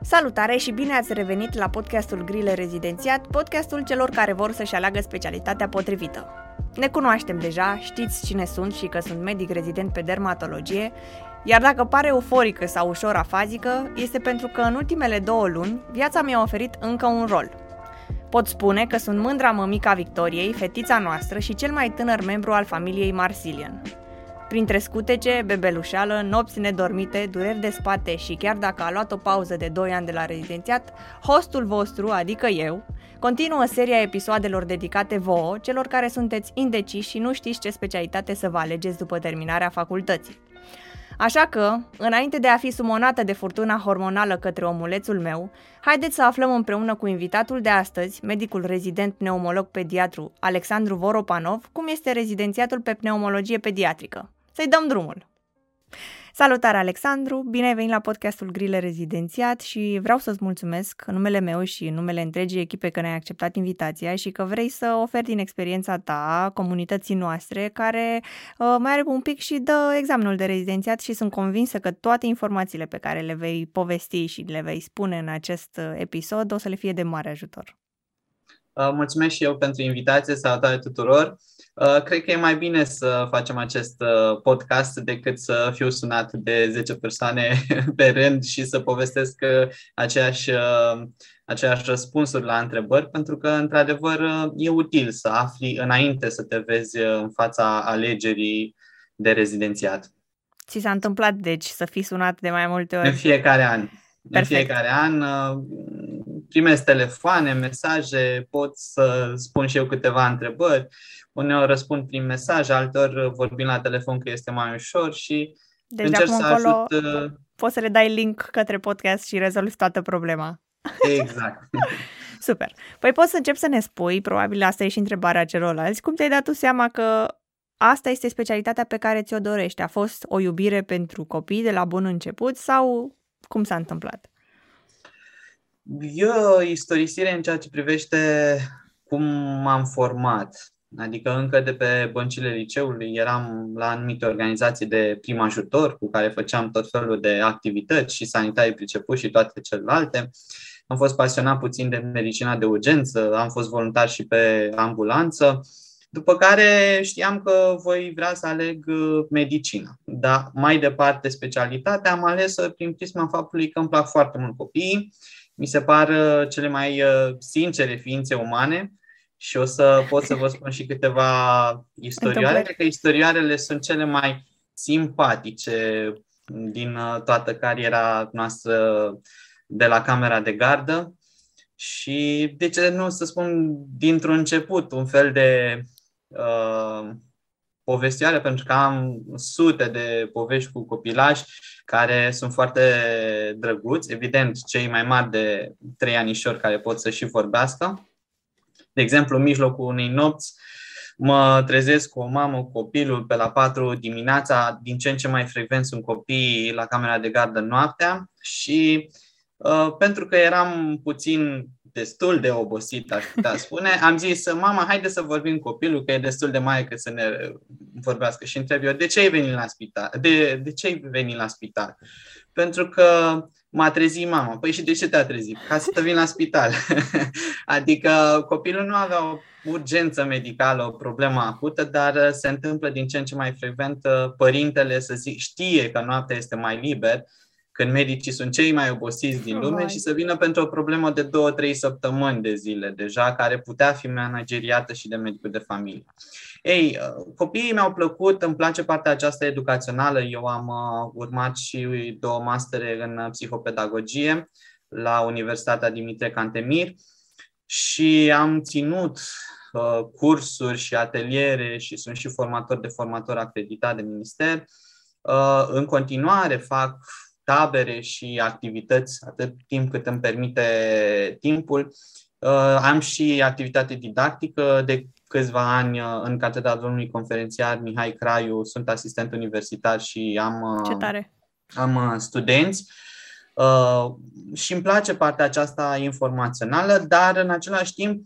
Salutare și bine ați revenit la podcastul Grile Rezidențiat, podcastul celor care vor să-și aleagă specialitatea potrivită. Ne cunoaștem deja, știți cine sunt și că sunt medic rezident pe dermatologie, iar dacă pare euforică sau ușor afazică, este pentru că în ultimele două luni viața mi-a oferit încă un rol. Pot spune că sunt mândra mămica Victoriei, fetița noastră și cel mai tânăr membru al familiei Marsilian. Printre scutece, bebelușeală, nopți nedormite, dureri de spate și chiar dacă a luat o pauză de 2 ani de la rezidențiat, hostul vostru, adică eu, continuă seria episoadelor dedicate vouă, celor care sunteți indeciși și nu știți ce specialitate să vă alegeți după terminarea facultății. Așa că, înainte de a fi sumonată de furtuna hormonală către omulețul meu, haideți să aflăm împreună cu invitatul de astăzi, medicul rezident pneumolog pediatru Alexandru Voropanov, cum este rezidențiatul pe pneumologie pediatrică. Să-i dăm drumul! Salutare, Alexandru! Bine ai venit la podcastul Grile Rezidențiat și vreau să-ți mulțumesc în numele meu și în numele întregii echipe că ne-ai acceptat invitația și că vrei să oferi din experiența ta comunității noastre care uh, mai are un pic și dă examenul de rezidențiat și sunt convinsă că toate informațiile pe care le vei povesti și le vei spune în acest uh, episod o să le fie de mare ajutor. Uh, mulțumesc și eu pentru invitație, salutare tuturor! Uh, cred că e mai bine să facem acest uh, podcast decât să fiu sunat de 10 persoane pe rând și să povestesc uh, aceeași, aceeași răspunsuri la întrebări, pentru că, într-adevăr, e util să afli înainte să te vezi în fața alegerii de rezidențiat. Ți s-a întâmplat, deci, să fii sunat de mai multe ori? În fiecare an. Perfect. În fiecare an primesc telefoane, mesaje, pot să spun și eu câteva întrebări uneori răspund prin mesaj, alteori vorbind la telefon că este mai ușor și deci încerc de să ajut... Uh, poți să le dai link către podcast și rezolvi toată problema. Exact. Super. Păi poți să încep să ne spui, probabil asta e și întrebarea celorlalți, cum te-ai dat tu seama că asta este specialitatea pe care ți-o dorești? A fost o iubire pentru copii de la bun început sau cum s-a întâmplat? Eu istorisire în ceea ce privește cum m-am format. Adică încă de pe băncile liceului eram la anumite organizații de prim ajutor cu care făceam tot felul de activități și sanitari pricepuți și toate celelalte. Am fost pasionat puțin de medicina de urgență, am fost voluntar și pe ambulanță, după care știam că voi vrea să aleg uh, medicina. Dar mai departe specialitatea am ales prin prisma faptului că îmi plac foarte mult copiii, mi se par uh, cele mai uh, sincere ființe umane și o să pot să vă spun și câteva istorioare. Cred că istorioarele sunt cele mai simpatice din uh, toată cariera noastră de la camera de gardă și de ce nu să spun dintr-un început un fel de uh, povestioare, pentru că am sute de povești cu copilași care sunt foarte drăguți, evident cei mai mari de trei anișori care pot să și vorbească de exemplu, în mijlocul unei nopți, mă trezesc cu o mamă, cu copilul pe la 4 dimineața, din ce în ce mai frecvent sunt copii la camera de gardă noaptea și uh, pentru că eram puțin destul de obosit, aș putea spune, am zis, mama, haide să vorbim cu copilul, că e destul de mare cât să ne vorbească. Și întreb eu, de ce ai venit la spital? De, de ce ai venit la spital? Pentru că m-a trezit mama. Păi și de ce te-a trezit? Ca să te vin la spital. adică copilul nu avea o urgență medicală, o problemă acută, dar se întâmplă din ce în ce mai frecvent părintele să zic, știe că noaptea este mai liber, când medicii sunt cei mai obosiți din lume oh, și să vină pentru o problemă de două, trei săptămâni de zile deja, care putea fi manageriată și de medicul de familie. Ei, uh, copiii mi-au plăcut, îmi place partea aceasta educațională. Eu am uh, urmat și două mastere în uh, psihopedagogie la Universitatea Dimitrie Cantemir și am ținut cursuri și ateliere și sunt și formator de formator acreditat de minister. În continuare fac tabere și activități atât timp cât îmi permite timpul. Am și activitate didactică de câțiva ani uh, în catedra domnului conferențiar Mihai Craiu, sunt asistent universitar și am, uh, Ce tare. am uh, studenți. Uh, și îmi place partea aceasta informațională, dar în același timp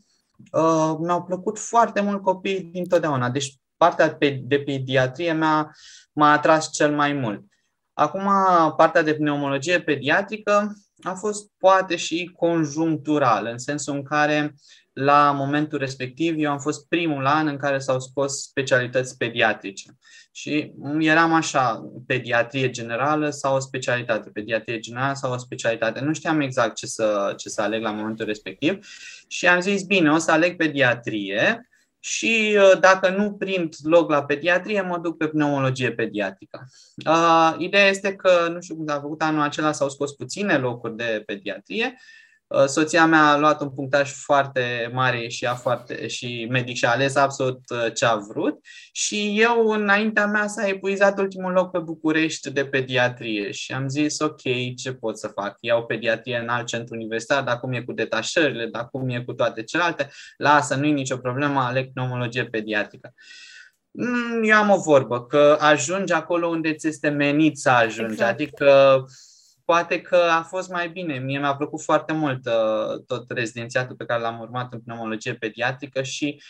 uh, mi-au plăcut foarte mult copiii dintotdeauna. Deci partea de pediatrie m-a, m-a atras cel mai mult. Acum, partea de pneumologie pediatrică a fost poate și conjunctural, în sensul în care la momentul respectiv eu am fost primul an în care s-au scos specialități pediatrice. Și eram așa, pediatrie generală sau o specialitate, pediatrie generală sau o specialitate. Nu știam exact ce să, ce să aleg la momentul respectiv și am zis, bine, o să aleg pediatrie și uh, dacă nu prind loc la pediatrie, mă duc pe pneumologie pediatrică. Uh, ideea este că, nu știu cum s-a făcut anul acela, s-au scos puține locuri de pediatrie Uh, soția mea a luat un punctaj foarte mare și, a foarte, și medic și a ales absolut uh, ce a vrut și eu înaintea mea s-a epuizat ultimul loc pe București de pediatrie și am zis ok, ce pot să fac? Iau pediatrie în alt centru universitar, dar cum e cu detașările, dar cum e cu toate celelalte, lasă, nu e nicio problemă, aleg pneumologie pediatrică. Mm, eu am o vorbă, că ajungi acolo unde ți este menit să ajungi, exact. adică poate că a fost mai bine. Mie mi-a plăcut foarte mult uh, tot rezidențiatul pe care l-am urmat în pneumologie pediatrică și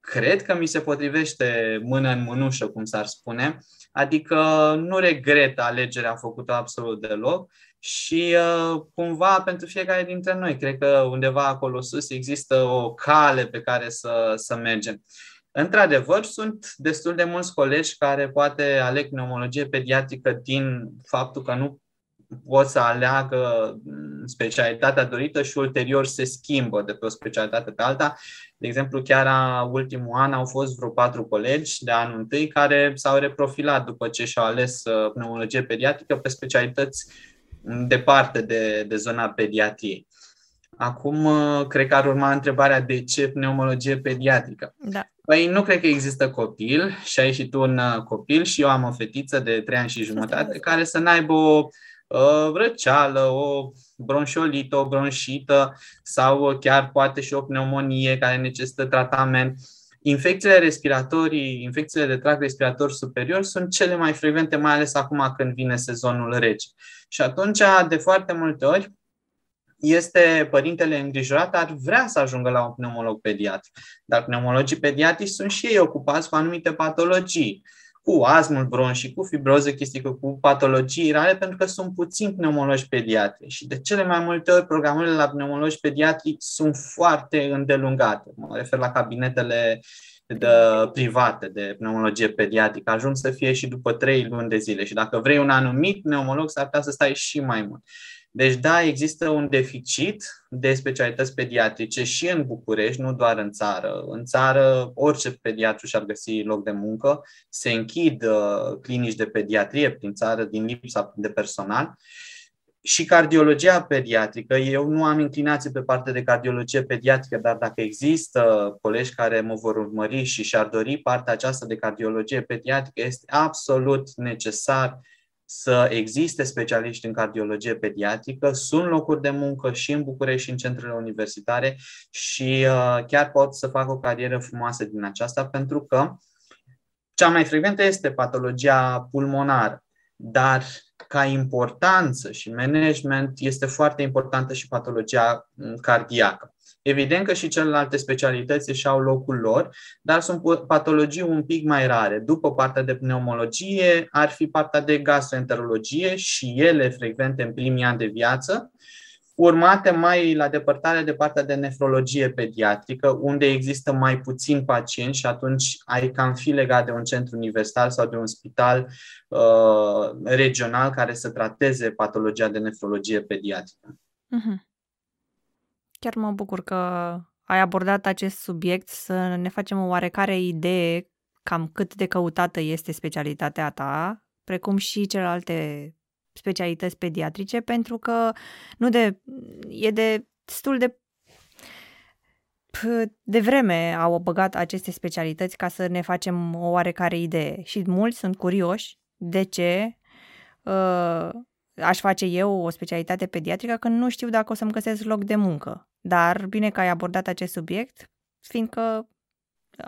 cred că mi se potrivește mână în mânușă, cum s-ar spune. Adică nu regret alegerea făcută absolut deloc și uh, cumva pentru fiecare dintre noi, cred că undeva acolo sus există o cale pe care să, să mergem. Într-adevăr, sunt destul de mulți colegi care poate aleg pneumologie pediatrică din faptul că nu pot să aleagă mm, specialitatea dorită și ulterior se schimbă de pe o specialitate pe alta. De exemplu, chiar a ultimul an au fost vreo patru colegi de anul întâi care s-au reprofilat după ce și-au ales uh, pneumologie pediatrică pe specialități departe de, de zona pediatriei. Acum, uh, cred că ar urma întrebarea de ce pneumologie pediatrică. Da. Păi nu cred că există copil și ai și tu un uh, copil și eu am o fetiță de 3 ani și jumătate care să n-aibă o Uh, răceală, o bronșiolită, o bronșită sau chiar poate și o pneumonie care necesită tratament. Infecțiile respiratorii, infecțiile de tract respirator superior sunt cele mai frecvente, mai ales acum când vine sezonul rece. Și atunci, de foarte multe ori, este părintele îngrijorat, ar vrea să ajungă la un pneumolog pediatru. Dar pneumologii pediatrici sunt și ei ocupați cu anumite patologii cu asmul bronșii, cu fibroză chistică, cu patologii rare, pentru că sunt puțini pneumologi pediatri și de cele mai multe ori programările la pneumologi pediatri sunt foarte îndelungate. Mă refer la cabinetele de private de pneumologie pediatrică, ajung să fie și după trei luni de zile și dacă vrei un anumit pneumolog, s-ar putea să stai și mai mult. Deci, da, există un deficit de specialități pediatrice și în București, nu doar în țară. În țară, orice pediatru și-ar găsi loc de muncă, se închid uh, clinici de pediatrie prin țară din lipsa de personal. Și cardiologia pediatrică, eu nu am inclinație pe partea de cardiologie pediatrică, dar dacă există colegi care mă vor urmări și și-ar dori partea aceasta de cardiologie pediatrică, este absolut necesar să existe specialiști în cardiologie pediatrică, sunt locuri de muncă și în București și în centrele universitare și uh, chiar pot să fac o carieră frumoasă din aceasta pentru că cea mai frecventă este patologia pulmonară, dar ca importanță și management este foarte importantă și patologia mm, cardiacă. Evident că și celelalte specialități își au locul lor, dar sunt patologii un pic mai rare. După partea de pneumologie ar fi partea de gastroenterologie și ele frecvente în primii ani de viață, urmate mai la depărtare de partea de nefrologie pediatrică, unde există mai puțin pacienți și atunci ai cam fi legat de un centru universitar sau de un spital uh, regional care să trateze patologia de nefrologie pediatrică. Uh-huh. Chiar mă bucur că ai abordat acest subiect să ne facem o oarecare idee cam cât de căutată este specialitatea ta, precum și celelalte specialități pediatrice, pentru că nu de, e de destul de de vreme au băgat aceste specialități ca să ne facem o oarecare idee. Și mulți sunt curioși de ce uh, aș face eu o specialitate pediatrică când nu știu dacă o să-mi găsesc loc de muncă. Dar bine că ai abordat acest subiect, fiindcă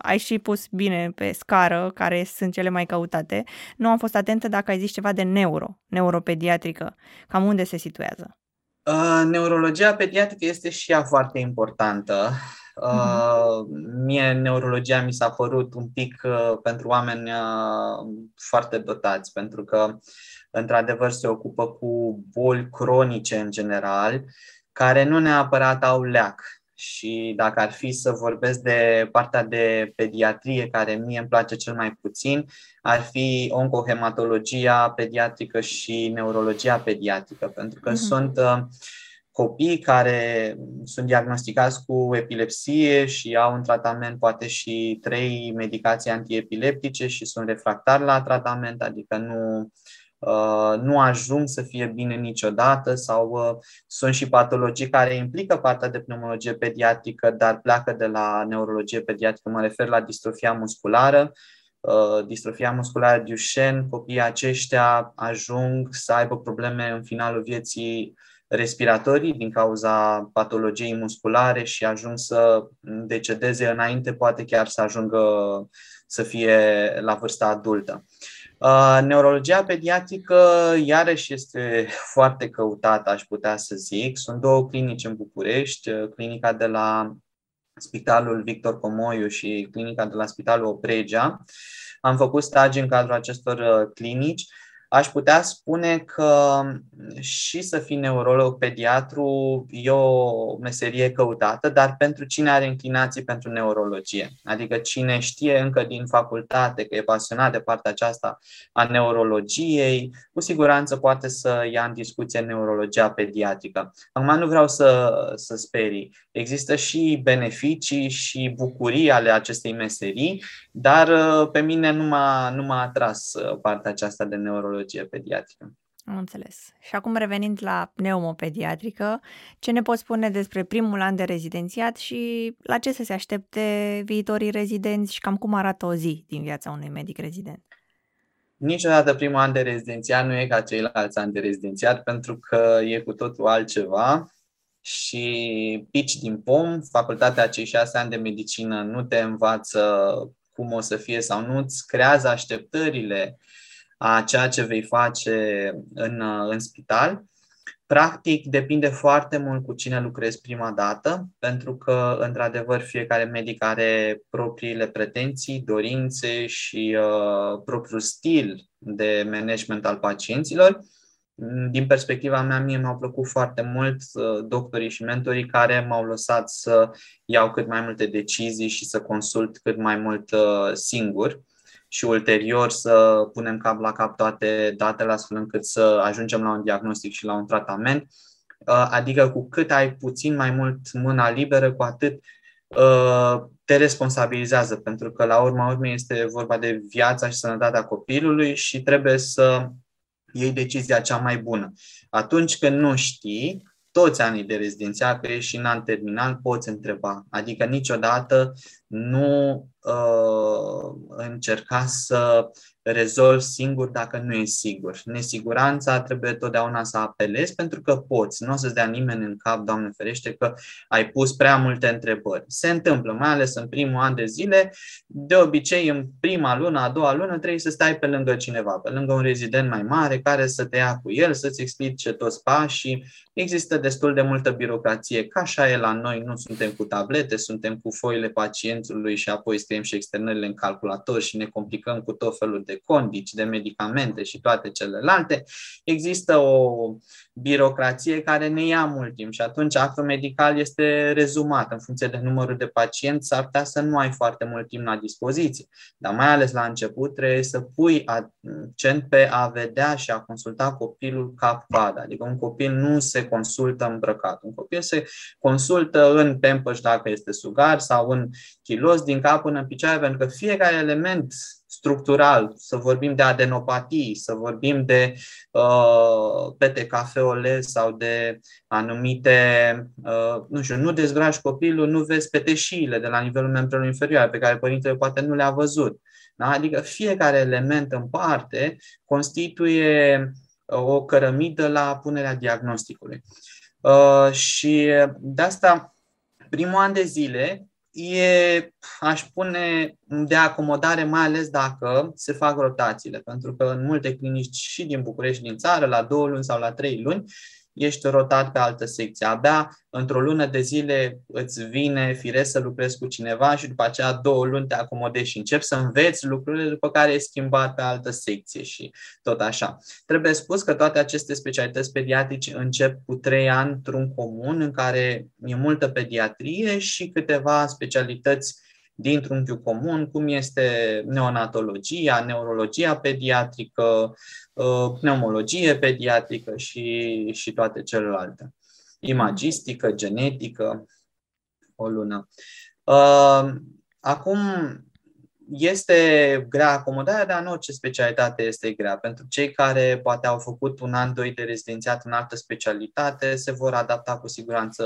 ai și pus bine pe scară care sunt cele mai căutate. Nu am fost atentă dacă ai zis ceva de neuro, neuropediatrică. Cam unde se situează? Uh, neurologia pediatrică este și ea foarte importantă. Uh, mie neurologia mi s-a părut un pic uh, pentru oameni uh, foarte dotați, pentru că într-adevăr se ocupă cu boli cronice în general, care nu neapărat au leac. Și dacă ar fi să vorbesc de partea de pediatrie, care mie îmi place cel mai puțin, ar fi oncohematologia pediatrică și neurologia pediatrică, pentru că uh-huh. sunt uh, copii care sunt diagnosticați cu epilepsie și au un tratament poate și trei medicații antiepileptice și sunt refractari la tratament, adică nu, uh, nu ajung să fie bine niciodată sau uh, sunt și patologii care implică partea de pneumologie pediatrică, dar pleacă de la neurologie pediatrică, mă refer la distrofia musculară, uh, distrofia musculară Duchenne, copiii aceștia ajung să aibă probleme în finalul vieții respiratorii din cauza patologiei musculare și ajung să decedeze înainte, poate chiar să ajungă să fie la vârsta adultă. Uh, neurologia pediatrică iarăși este foarte căutată, aș putea să zic. Sunt două clinici în București, uh, clinica de la Spitalul Victor Comoiu și clinica de la Spitalul Opregea. Am făcut stagii în cadrul acestor uh, clinici Aș putea spune că și să fii neurolog pediatru e o meserie căutată, dar pentru cine are inclinații pentru neurologie, adică cine știe încă din facultate că e pasionat de partea aceasta a neurologiei, cu siguranță poate să ia în discuție neurologia pediatrică. Acum nu vreau să, să sperii. Există și beneficii și bucurii ale acestei meserii, dar pe mine nu m-a, nu m-a atras partea aceasta de neurologie neurologie pediatrică. Am înțeles. Și acum revenind la pneumopediatrică, ce ne poți spune despre primul an de rezidențiat și la ce să se aștepte viitorii rezidenți și cam cum arată o zi din viața unui medic rezident? Niciodată primul an de rezidențiat nu e ca ceilalți ani de rezidențiat pentru că e cu totul altceva și pici din pom, facultatea cei șase ani de medicină nu te învață cum o să fie sau nu, îți creează așteptările a ceea ce vei face în, în spital. Practic, depinde foarte mult cu cine lucrezi prima dată, pentru că, într-adevăr, fiecare medic are propriile pretenții, dorințe și uh, propriul stil de management al pacienților. Din perspectiva mea, mie mi-au plăcut foarte mult uh, doctorii și mentorii care m-au lăsat să iau cât mai multe decizii și să consult cât mai mult uh, singur și ulterior să punem cap la cap toate datele astfel încât să ajungem la un diagnostic și la un tratament. Uh, adică cu cât ai puțin mai mult mâna liberă, cu atât uh, te responsabilizează, pentru că la urma urmei este vorba de viața și sănătatea copilului și trebuie să iei decizia cea mai bună. Atunci când nu știi, toți anii de rezidențiat, că ești și în an terminal, poți întreba. Adică niciodată nu uh, încerca să rezolvi singur dacă nu e sigur. Nesiguranța trebuie totdeauna să apelezi pentru că poți. Nu o să-ți dea nimeni în cap, Doamne ferește, că ai pus prea multe întrebări. Se întâmplă, mai ales în primul an de zile. De obicei, în prima lună, a doua lună, trebuie să stai pe lângă cineva, pe lângă un rezident mai mare care să te ia cu el, să-ți explice toți pașii. Există destul de multă birocrație, ca așa e la noi, nu suntem cu tablete, suntem cu foile pacientului și apoi scriem și externările în calculator și ne complicăm cu tot felul de de condici, de medicamente și toate celelalte, există o birocrație care ne ia mult timp și atunci actul medical este rezumat în funcție de numărul de pacienți, s-ar putea să nu ai foarte mult timp la dispoziție. Dar mai ales la început trebuie să pui accent pe a vedea și a consulta copilul cap-coadă. Adică un copil nu se consultă îmbrăcat. Un copil se consultă în pampers dacă este sugar sau în kilos din cap până în picioare, pentru că fiecare element structural, să vorbim de adenopatii, să vorbim de uh, PTCFOL sau de anumite, uh, nu știu, nu dezbraci copilul, nu vezi peteșiile de la nivelul membrelor inferioare pe care părintele poate nu le-a văzut. Da? Adică fiecare element în parte constituie uh, o cărămidă la punerea diagnosticului. Uh, și de asta, primul an de zile, e, aș spune, de acomodare, mai ales dacă se fac rotațiile, pentru că în multe clinici și din București și din țară, la două luni sau la trei luni, ești rotat pe altă secție. Abia într-o lună de zile îți vine firesc să lucrezi cu cineva și după aceea două luni te acomodezi și începi să înveți lucrurile după care e schimbat pe altă secție și tot așa. Trebuie spus că toate aceste specialități pediatrice încep cu trei ani într-un comun în care e multă pediatrie și câteva specialități dintr-un viu comun, cum este neonatologia, neurologia pediatrică, uh, pneumologie pediatrică și, și toate celelalte. Imagistică, genetică, o lună. Uh, acum, este grea acomodarea, dar în orice specialitate este grea. Pentru cei care poate au făcut un an, doi de rezidențiat în altă specialitate, se vor adapta cu siguranță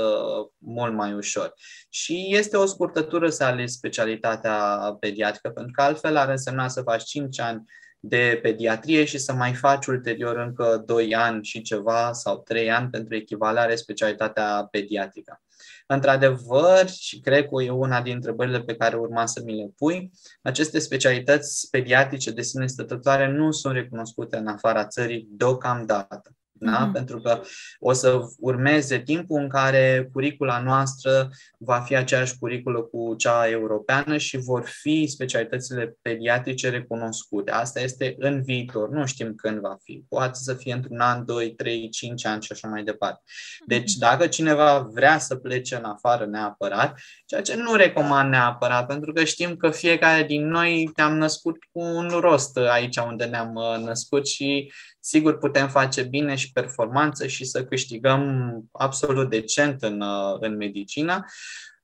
mult mai ușor. Și este o scurtătură să alegi specialitatea pediatrică, pentru că altfel ar însemna să faci 5 ani de pediatrie și să mai faci ulterior încă 2 ani și ceva sau 3 ani pentru echivalare specialitatea pediatrică. Într-adevăr, și cred că e una din întrebările pe care urma să mi le pui, aceste specialități pediatrice de sine stătătoare nu sunt recunoscute în afara țării deocamdată. Da? Mm-hmm. Pentru că o să urmeze timpul în care curicula noastră va fi aceeași curiculă cu cea europeană și vor fi specialitățile pediatrice recunoscute. Asta este în viitor, nu știm când va fi. Poate să fie într-un an, 2, 3, 5 ani și așa mai departe. Deci mm-hmm. dacă cineva vrea să plece în afară neapărat, ceea ce nu recomand neapărat, pentru că știm că fiecare din noi ne-am născut cu un rost aici unde ne-am uh, născut și sigur putem face bine și performanță și să câștigăm absolut decent în, uh, în medicină.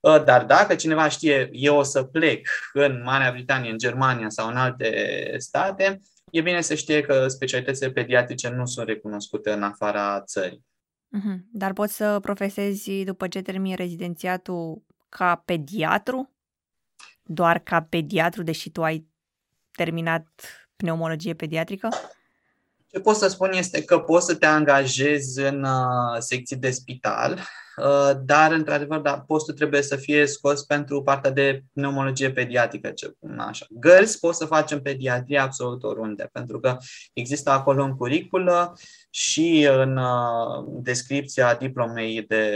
Uh, dar dacă cineva știe, eu o să plec în Marea Britanie, în Germania sau în alte state, e bine să știe că specialitățile pediatrice nu sunt recunoscute în afara țării. Mhm. Dar poți să profesezi după ce termini rezidențiatul ca pediatru? Doar ca pediatru, deși tu ai terminat pneumologie pediatrică? Ce pot să spun este că poți să te angajezi în uh, secții de spital, uh, dar, într-adevăr, da, postul trebuie să fie scos pentru partea de pneumologie pediatrică, ce așa. Gărzi poți să faci în pediatrie absolut oriunde, pentru că există acolo în curiculă și în uh, descripția diplomei de,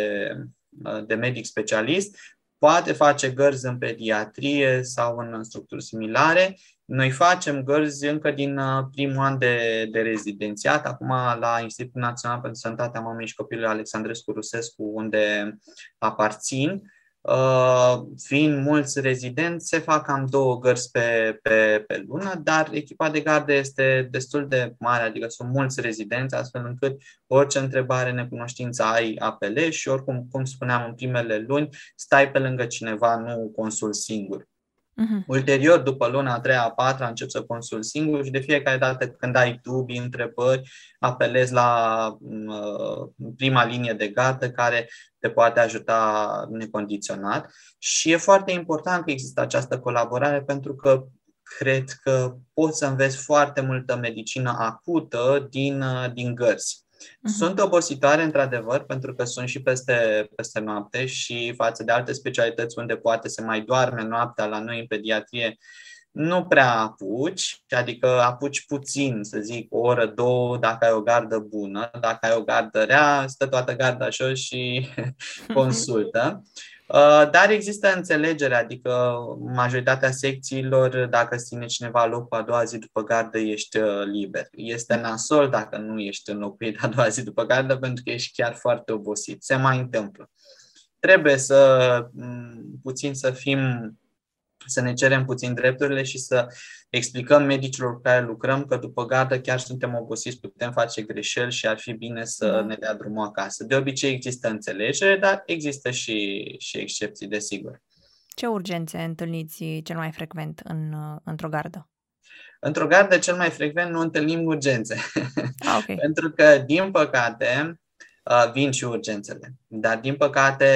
uh, de medic specialist, poate face gărzi în pediatrie sau în structuri similare noi facem gărzi încă din uh, primul an de, de rezidențiat, acum la Institutul Național pentru Sănătatea Mamei și Copilului Alexandrescu Rusescu, unde aparțin. Uh, fiind mulți rezidenți, se fac cam două gărzi pe, pe, pe lună, dar echipa de gardă este destul de mare, adică sunt mulți rezidenți, astfel încât orice întrebare, necunoștință ai apele și oricum, cum spuneam în primele luni, stai pe lângă cineva, nu consul singur. Uh-huh. Ulterior, după luna a treia, a patra, încep să consult singur și de fiecare dată când ai dubii, întrebări, apelezi la uh, prima linie de gardă care te poate ajuta necondiționat. Și e foarte important că există această colaborare pentru că cred că poți să înveți foarte multă medicină acută din, uh, din gărzi. Uh-huh. Sunt obositoare, într-adevăr, pentru că sunt și peste, peste noapte și față de alte specialități unde poate se mai doarme noaptea la noi în pediatrie, nu prea apuci, adică apuci puțin, să zic, o oră, două, dacă ai o gardă bună. Dacă ai o gardă rea, stă toată garda așa și consultă. Uh, dar există înțelegere, adică majoritatea secțiilor, dacă ține cineva locul a doua zi după gardă, ești uh, liber. Este nasol dacă nu ești înlocuit a doua zi după gardă, pentru că ești chiar foarte obosit. Se mai întâmplă. Trebuie să mm, puțin să fim să ne cerem puțin drepturile și să explicăm medicilor cu care lucrăm că după gardă chiar suntem obosiți, putem face greșeli și ar fi bine să da. ne dea drumul acasă. De obicei există înțelegere, dar există și, și excepții, desigur. Ce urgențe întâlniți cel mai frecvent în, într-o gardă? Într-o gardă cel mai frecvent nu întâlnim urgențe. Ah, okay. Pentru că, din păcate, Uh, vin și urgențele. Dar, din păcate,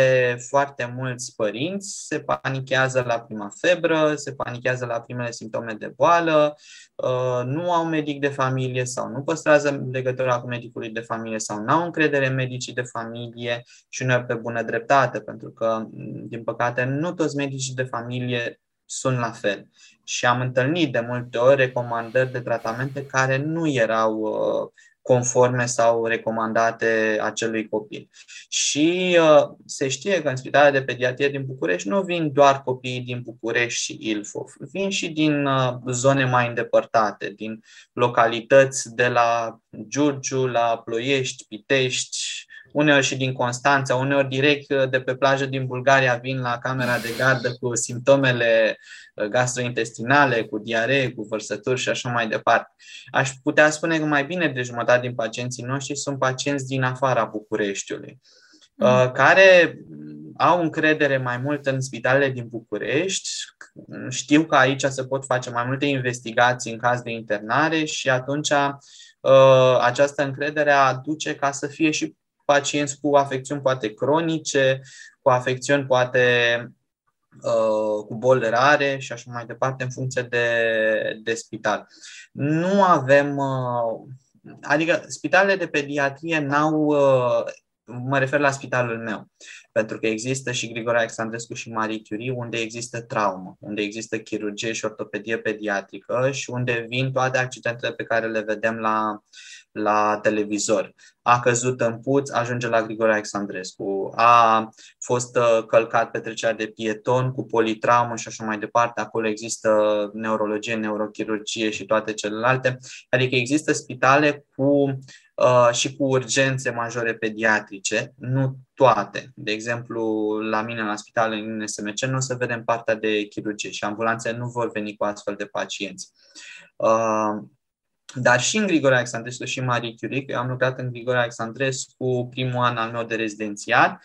foarte mulți părinți se panichează la prima febră, se panichează la primele simptome de boală, uh, nu au medic de familie sau nu păstrează legătura cu medicului de familie sau nu au încredere în medicii de familie și nu pe bună dreptate, pentru că, din păcate, nu toți medicii de familie sunt la fel. Și am întâlnit de multe ori recomandări de tratamente care nu erau uh, conforme sau recomandate acelui copil. Și uh, se știe că în spitalele de pediatrie din București nu vin doar copiii din București și Ilfov, vin și din uh, zone mai îndepărtate, din localități de la Giurgiu la Ploiești, Pitești, uneori și din Constanța, uneori direct uh, de pe plajă din Bulgaria vin la camera de gardă cu simptomele uh, gastrointestinale, cu diaree, cu vărsături și așa mai departe. Aș putea spune că mai bine de jumătate din pacienții noștri sunt pacienți din afara Bucureștiului, mm. care au încredere mai mult în spitalele din București, știu că aici se pot face mai multe investigații în caz de internare și atunci această încredere aduce ca să fie și pacienți cu afecțiuni poate cronice, cu afecțiuni poate uh, cu boli rare și așa mai departe în funcție de, de spital. Nu avem, uh, adică spitalele de pediatrie n-au, uh, mă refer la spitalul meu, pentru că există și Grigore Alexandrescu și Marie Curie, unde există traumă, unde există chirurgie și ortopedie pediatrică și unde vin toate accidentele pe care le vedem la la televizor. A căzut în puț, ajunge la Grigore Alexandrescu. A fost uh, călcat pe trecerea de pieton cu politraumă și așa mai departe. Acolo există neurologie, neurochirurgie și toate celelalte. Adică există spitale cu Uh, și cu urgențe majore pediatrice, nu toate. De exemplu, la mine la spital în NSMC nu o să vedem partea de chirurgie și ambulanțe nu vor veni cu astfel de pacienți. Uh, dar și în Grigore Alexandrescu și Marie Curie, că eu am lucrat în Grigore Alexandrescu primul an al meu de rezidențiat,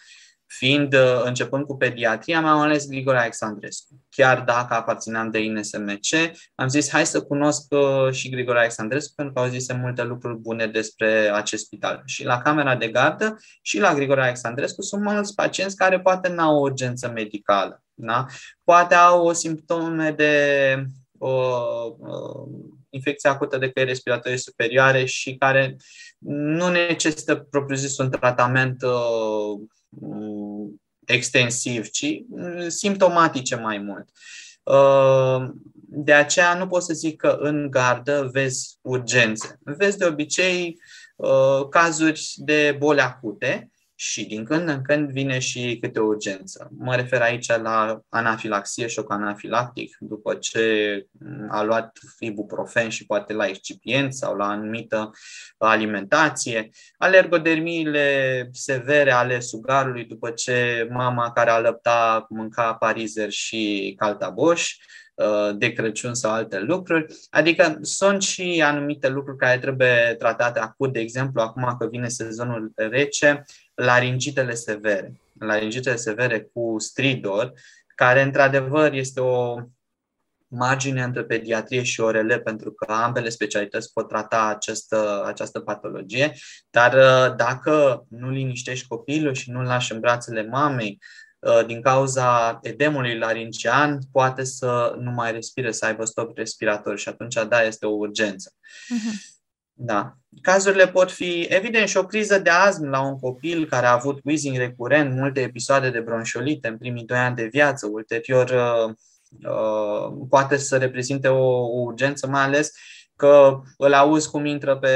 fiind uh, începând cu pediatria, am ales Grigore Alexandrescu. Chiar dacă aparțineam de INSMC, am zis hai să cunosc uh, și Grigore Alexandrescu, pentru că au zis multe lucruri bune despre acest spital. Și la camera de gardă și la Grigore Alexandrescu sunt mulți pacienți care poate n-au o urgență medicală. Da? Poate au o simptome de uh, uh, infecție acută de căi respiratorii superioare și care nu necesită propriu-zis un tratament uh, extensiv, ci simptomatice mai mult. Uh, de aceea nu pot să zic că în gardă vezi urgențe. Vezi de obicei uh, cazuri de boli acute, și din când în când vine și câte o urgență. Mă refer aici la anafilaxie, șoc anafilactic, după ce a luat ibuprofen și poate la excipient sau la anumită alimentație, alergodermiile severe ale sugarului după ce mama care alăpta mânca parizer și caltaboș, de Crăciun sau alte lucruri. Adică sunt și anumite lucruri care trebuie tratate acut, de exemplu, acum că vine sezonul rece, laringitele severe. Laringitele severe cu stridor, care într-adevăr este o margine între pediatrie și ORL, pentru că ambele specialități pot trata această, această patologie, dar uh, dacă nu liniștești copilul și nu-l lași în brațele mamei, uh, din cauza edemului laringian, poate să nu mai respire, să aibă stop respirator și atunci, da, este o urgență. Uh-huh. Da. Cazurile pot fi, evident, și o criză de asm la un copil care a avut wheezing recurent, multe episoade de bronșolite în primii doi ani de viață, ulterior uh, uh, poate să reprezinte o, o urgență, mai ales că îl auzi cum intră pe,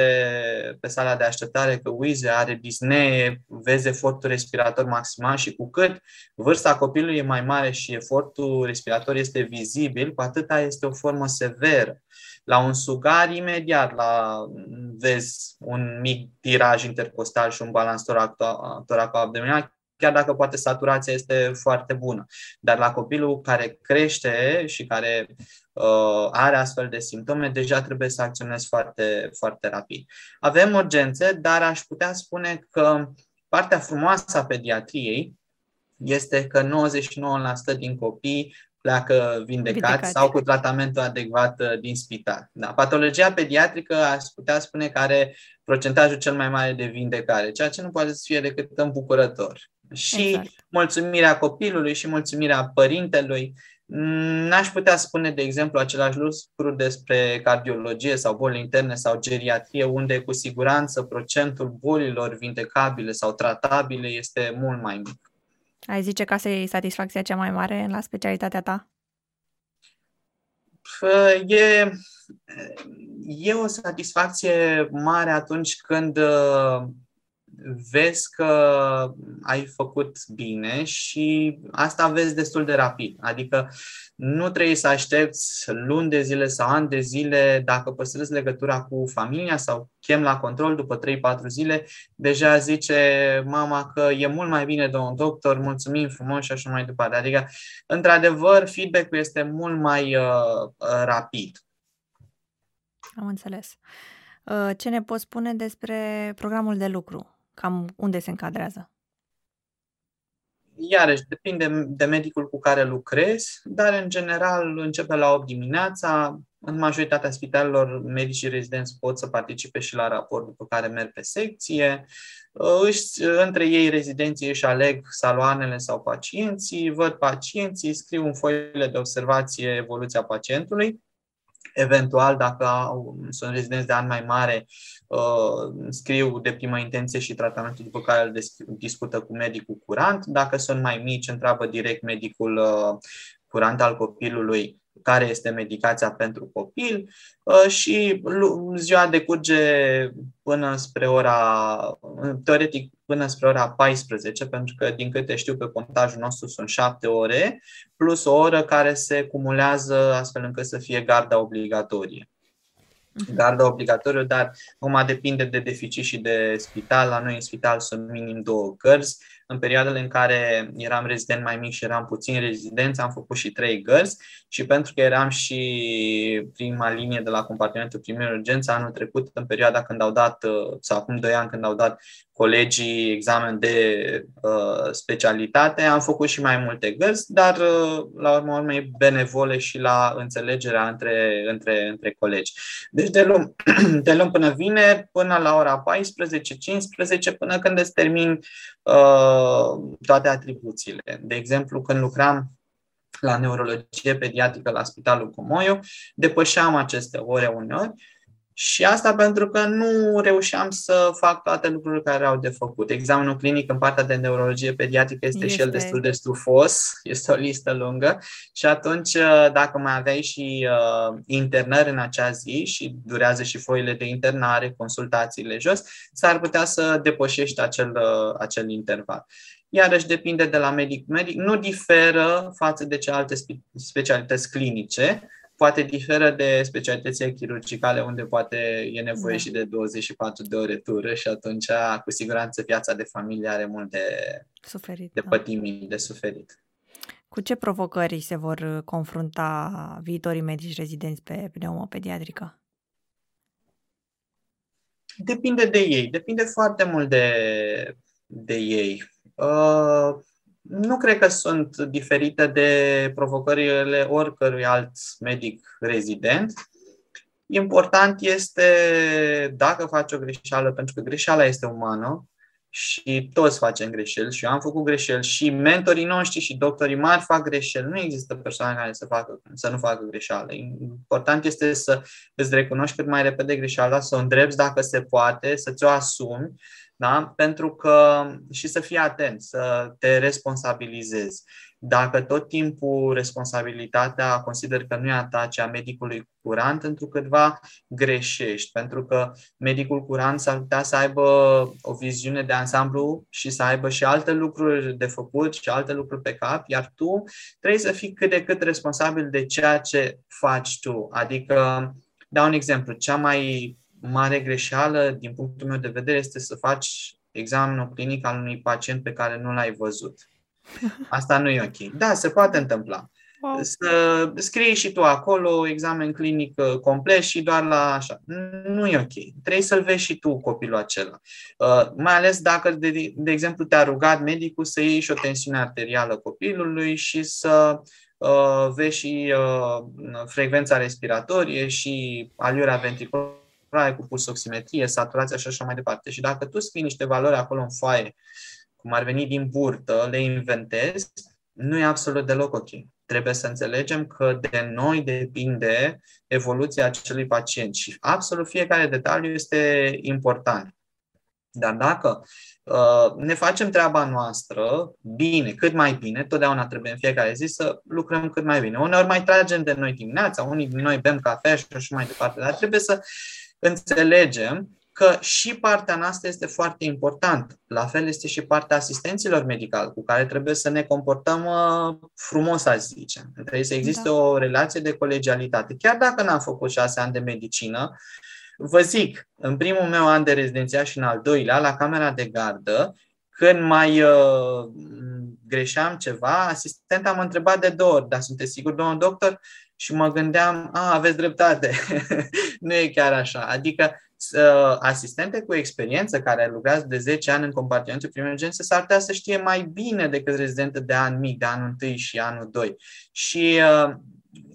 pe sala de așteptare, că uize, are disnee, vezi efortul respirator maximal și cu cât vârsta copilului e mai mare și efortul respirator este vizibil, cu atâta este o formă severă. La un sugar, imediat la, vezi un mic tiraj intercostal și un balans toraco-abdominal, chiar dacă poate saturația este foarte bună. Dar la copilul care crește și care uh, are astfel de simptome, deja trebuie să acționezi foarte, foarte rapid. Avem urgențe, dar aș putea spune că partea frumoasă a pediatriei este că 99% din copii pleacă vindecați, vindecați sau cu tratamentul adecvat uh, din spital. Da. Patologia pediatrică aș putea spune că are procentajul cel mai mare de vindecare, ceea ce nu poate să fie decât îmbucurător. Și exact. mulțumirea copilului și mulțumirea părintelui. N-aș putea spune, de exemplu, același lucru despre cardiologie sau boli interne sau geriatrie, unde cu siguranță procentul bolilor vindecabile sau tratabile este mult mai mic. Ai zice că asta e satisfacția cea mai mare la specialitatea ta? E, e o satisfacție mare atunci când uh, vezi că ai făcut bine și asta vezi destul de rapid. Adică nu trebuie să aștepți luni de zile sau ani de zile dacă păstrezi legătura cu familia sau chem la control după 3-4 zile, deja zice mama că e mult mai bine de un doctor, mulțumim frumos și așa mai departe. Adică, într-adevăr, feedback-ul este mult mai uh, uh rapid. Am înțeles. Uh, ce ne poți spune despre programul de lucru? Cam unde se încadrează? Iarăși, depinde de medicul cu care lucrezi, dar în general începe la 8 dimineața. În majoritatea spitalelor, medicii rezidenți pot să participe și la raport, după care merg pe secție. Își, între ei, rezidenții își aleg saloanele sau pacienții, văd pacienții, scriu în foile de observație evoluția pacientului Eventual, dacă au, sunt rezidenți de an mai mare, uh, scriu de prima intenție și tratamentul după care îl discută cu medicul curant. Dacă sunt mai mici, întreabă direct medicul uh, curant al copilului care este medicația pentru copil uh, și ziua decurge până spre ora, teoretic până spre ora 14, pentru că din câte știu pe contajul nostru sunt 7 ore, plus o oră care se cumulează astfel încât să fie garda obligatorie. Mhm. Garda obligatorie, dar acum depinde de deficit și de spital. La noi în spital sunt minim două gărzi, în perioadele în care eram rezident mai mic și eram puțin rezident, am făcut și trei gărzi și pentru că eram și prima linie de la compartimentul primei urgență anul trecut, în perioada când au dat, sau acum doi ani când au dat colegii examen de uh, specialitate, am făcut și mai multe gărzi, dar uh, la urmă urmei benevole și la înțelegerea între, între, între colegi. Deci de luni, de luni până vine, până la ora 14-15, până când îți termin uh, toate atribuțiile. De exemplu, când lucram la neurologie pediatrică la Spitalul Comoiu, depășeam aceste ore uneori și asta pentru că nu reușeam să fac toate lucrurile care au de făcut. Examenul clinic în partea de neurologie pediatrică este, este. și el destul de stufos, este o listă lungă și atunci uh, dacă mai aveai și uh, internări în acea zi și durează și foile de internare, consultațiile jos, s-ar putea să depășești acel, uh, acel interval iarăși depinde de la medic-medic, nu diferă față de celelalte specialități clinice, poate diferă de specialitățile chirurgicale unde poate e nevoie da. și de 24 de ore tură și atunci cu siguranță viața de familie are mult de suferit, de da. pătimii, de suferit. Cu ce provocări se vor confrunta viitorii medici rezidenți pe pneumopediatrică? Depinde de ei, depinde foarte mult de, de ei. Uh, nu cred că sunt diferite de provocările oricărui alt medic rezident. Important este dacă faci o greșeală, pentru că greșeala este umană și toți facem greșeli și eu am făcut greșeli și mentorii noștri și doctorii mari fac greșeli. Nu există persoane care să, facă, să nu facă greșeală. Important este să îți recunoști cât mai repede greșeala, să o îndrepți dacă se poate, să ți-o asumi da? pentru că și să fii atent, să te responsabilizezi. Dacă tot timpul responsabilitatea consider că nu e a ta, ci a medicului curant, pentru câtva greșești, pentru că medicul curant s-ar putea să aibă o viziune de ansamblu și să aibă și alte lucruri de făcut și alte lucruri pe cap, iar tu trebuie să fii cât de cât responsabil de ceea ce faci tu. Adică, dau un exemplu, cea mai mare greșeală, din punctul meu de vedere, este să faci examenul clinic al unui pacient pe care nu l-ai văzut. Asta nu e ok. Da, se poate întâmpla. Wow. Să scrii și tu acolo examen clinic uh, complet și doar la așa. Nu e ok. Trebuie să-l vezi și tu copilul acela. Uh, mai ales dacă, de, de exemplu, te-a rugat medicul să iei și o tensiune arterială copilului și să uh, vezi și uh, frecvența respiratorie și aliura ventriculară praie, cu pulsoximetrie, saturația și așa mai departe. Și dacă tu scrii niște valori acolo în foaie, cum ar veni din burtă, le inventezi, nu e absolut deloc ok. Trebuie să înțelegem că de noi depinde evoluția acelui pacient și absolut fiecare detaliu este important. Dar dacă uh, ne facem treaba noastră bine, cât mai bine, totdeauna trebuie în fiecare zi să lucrăm cât mai bine. Uneori mai tragem de noi dimineața, unii din noi bem cafea și așa mai departe, dar trebuie să înțelegem că și partea noastră este foarte importantă. La fel este și partea asistenților medicali, cu care trebuie să ne comportăm uh, frumos, aș zice. Trebuie să existe da. o relație de colegialitate. Chiar dacă n-am făcut șase ani de medicină, vă zic, în primul meu an de rezidențiat și în al doilea, la camera de gardă, când mai uh, greșeam ceva, asistenta m-a întrebat de două ori, dar sunteți sigur, domnul doctor? Și mă gândeam, a, aveți dreptate, nu e chiar așa. Adică uh, asistente cu experiență care lucrează de 10 ani în compartimentul primei urgențe s-ar putea să știe mai bine decât rezidente de an mic, de anul 1 și anul 2. Și uh,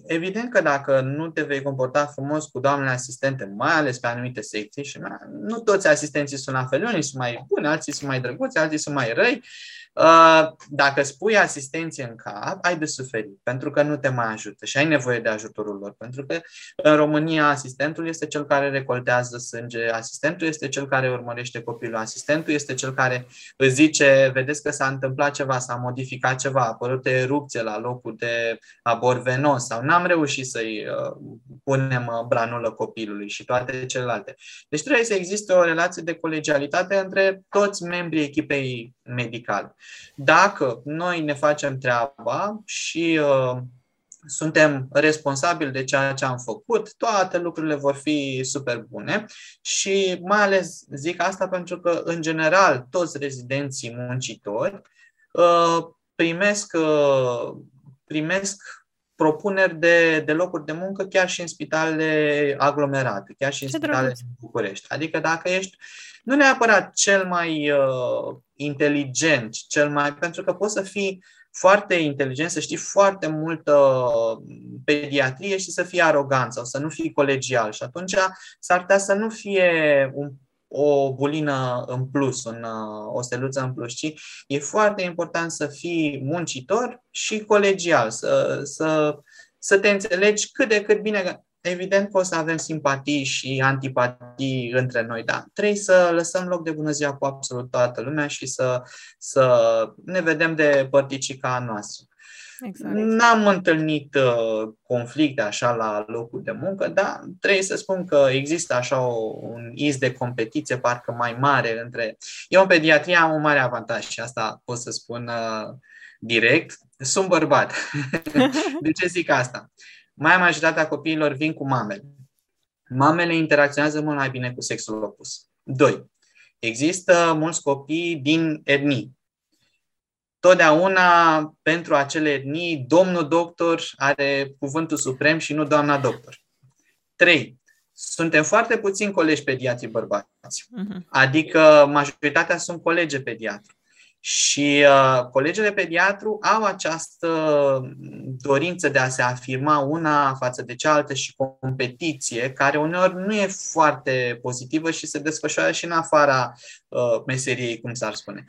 evident că dacă nu te vei comporta frumos cu doamnele asistente, mai ales pe anumite secții, și nu toți asistenții sunt la fel, unii sunt mai buni, alții sunt mai drăguți, alții sunt mai răi, Uh, dacă spui asistenție în cap, ai de suferit, pentru că nu te mai ajută și ai nevoie de ajutorul lor. Pentru că în România asistentul este cel care recoltează sânge, asistentul este cel care urmărește copilul, asistentul este cel care îți zice, vedeți că s-a întâmplat ceva, s-a modificat ceva, a apărut o erupție la locul de abor venos sau n-am reușit să-i uh, punem uh, branulă copilului și toate celelalte. Deci trebuie să existe o relație de colegialitate între toți membrii echipei medicale. Dacă noi ne facem treaba și uh, suntem responsabili de ceea ce am făcut, toate lucrurile vor fi super bune și mai ales zic asta pentru că, în general, toți rezidenții muncitori uh, primesc, uh, primesc propuneri de, de locuri de muncă chiar și în spitalele aglomerate, chiar și în spitalele din București. Adică dacă ești nu neapărat cel mai uh, inteligent, cel mai pentru că poți să fii foarte inteligent, să știi foarte multă uh, pediatrie și să fii arogant sau să nu fii colegial. Și atunci s-ar putea să nu fie un, o bulină în plus, un, uh, o steluță în plus, ci e foarte important să fii muncitor și colegial, să, să, să te înțelegi cât de cât bine evident că o să avem simpatii și antipatii între noi, dar trebuie să lăsăm loc de bună ziua cu absolut toată lumea și să, să ne vedem de părticica noastră. Exact. N-am întâlnit uh, conflicte așa la locul de muncă, dar trebuie să spun că există așa o, un iz de competiție parcă mai mare între... Eu în pediatrie am un mare avantaj și asta pot să spun uh, direct. Sunt bărbat. de ce zic asta? Mai majoritatea copiilor vin cu mamele. Mamele interacționează mult mai bine cu sexul opus. 2. Există mulți copii din etnii. Totdeauna, pentru acele etnii, domnul doctor are cuvântul suprem și nu doamna doctor. 3. Suntem foarte puțini colegi pediatri bărbați. Uh-huh. Adică majoritatea sunt colegi pediatri. Și uh, colegele pediatru au această dorință de a se afirma una față de cealaltă și competiție, care uneori nu e foarte pozitivă și se desfășoară și în afara uh, meseriei, cum s-ar spune.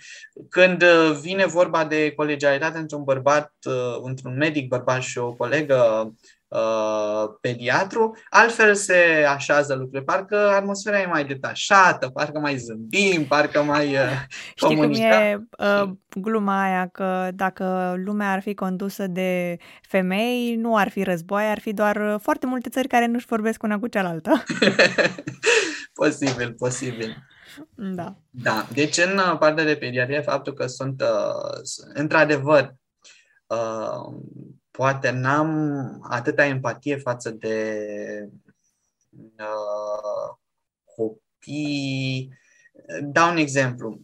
Când uh, vine vorba de colegialitate între un bărbat, uh, între un medic bărbat și o colegă Uh, pediatru, altfel se așează lucrurile. Parcă atmosfera e mai detașată, parcă mai zâmbim, parcă mai uh, Știi cum e uh, gluma aia că dacă lumea ar fi condusă de femei, nu ar fi război, ar fi doar uh, foarte multe țări care nu-și vorbesc una cu cealaltă. posibil, posibil. Da. Da. Deci în uh, partea de pediatrie, faptul că sunt, uh, într-adevăr, uh, poate n-am atâta empatie față de uh, copii. Dau un exemplu.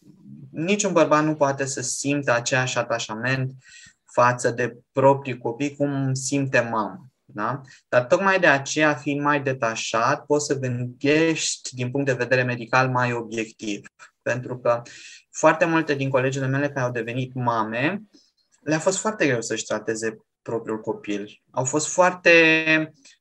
Niciun bărbat nu poate să simtă aceeași atașament față de proprii copii cum simte mama. Da? Dar tocmai de aceea, fiind mai detașat, poți să gândești din punct de vedere medical mai obiectiv. Pentru că foarte multe din colegele mele care au devenit mame, le-a fost foarte greu să-și trateze propriul copil. Au fost foarte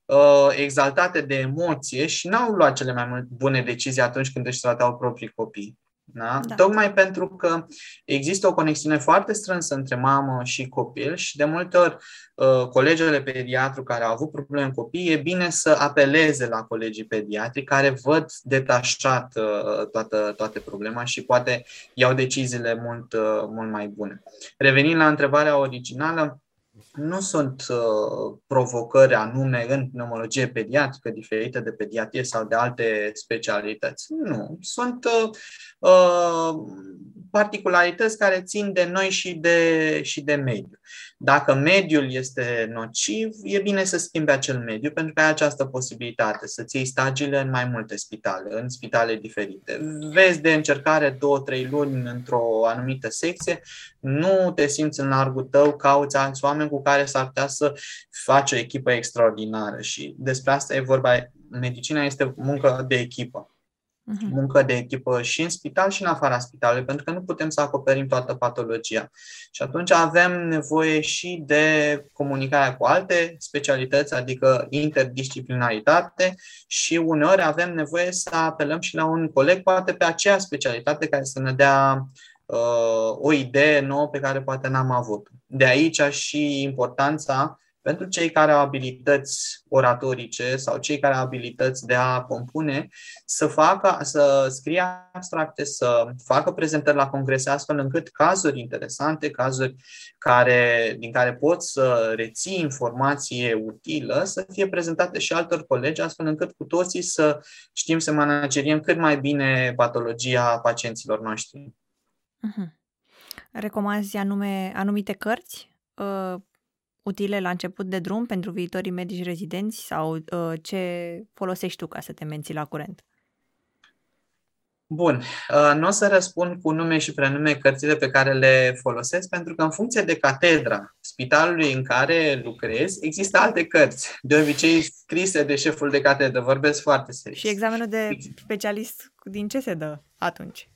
uh, exaltate de emoție și n-au luat cele mai bune decizii atunci când își tratau proprii copii. Da? Da. Tocmai pentru că există o conexiune foarte strânsă între mamă și copil și de multe ori uh, colegele pediatru care au avut probleme în copii, e bine să apeleze la colegii pediatri care văd detașat uh, toată, toate problema și poate iau deciziile mult, uh, mult mai bune. Revenind la întrebarea originală, nu sunt uh, provocări anume în pneumologie pediatrică diferite de pediatrie sau de alte specialități. Nu. Sunt uh, uh, particularități care țin de noi și de, și de mediu. Dacă mediul este nociv, e bine să schimbi acel mediu pentru că ai această posibilitate să-ți iei stagiile în mai multe spitale, în spitale diferite. Vezi de încercare două, trei luni într-o anumită secție, nu te simți în largul tău, cauți alți oameni cu care s-ar putea să faci o echipă extraordinară și despre asta e vorba. Medicina este muncă de echipă. Uh-huh. Muncă de echipă și în spital și în afara spitalului, pentru că nu putem să acoperim toată patologia. Și atunci avem nevoie și de comunicarea cu alte specialități, adică interdisciplinaritate și uneori avem nevoie să apelăm și la un coleg, poate pe aceea specialitate care să ne dea uh, o idee nouă pe care poate n-am avut. De aici și importanța pentru cei care au abilități oratorice sau cei care au abilități de a compune, să facă, să scrie abstracte, să facă prezentări la congrese, astfel încât cazuri interesante, cazuri care, din care poți să reții informație utilă, să fie prezentate și altor colegi, astfel încât cu toții să știm să manageriem cât mai bine patologia pacienților noștri. Uh-huh. Recomanzi anume, anumite cărți uh, utile la început de drum pentru viitorii medici rezidenți sau uh, ce folosești tu ca să te menții la curent? Bun, uh, nu o să răspund cu nume și prenume cărțile pe care le folosesc, pentru că în funcție de catedra spitalului în care lucrez, există alte cărți, de obicei scrise de șeful de catedră, vorbesc foarte serios. Și examenul de specialist din ce se dă atunci?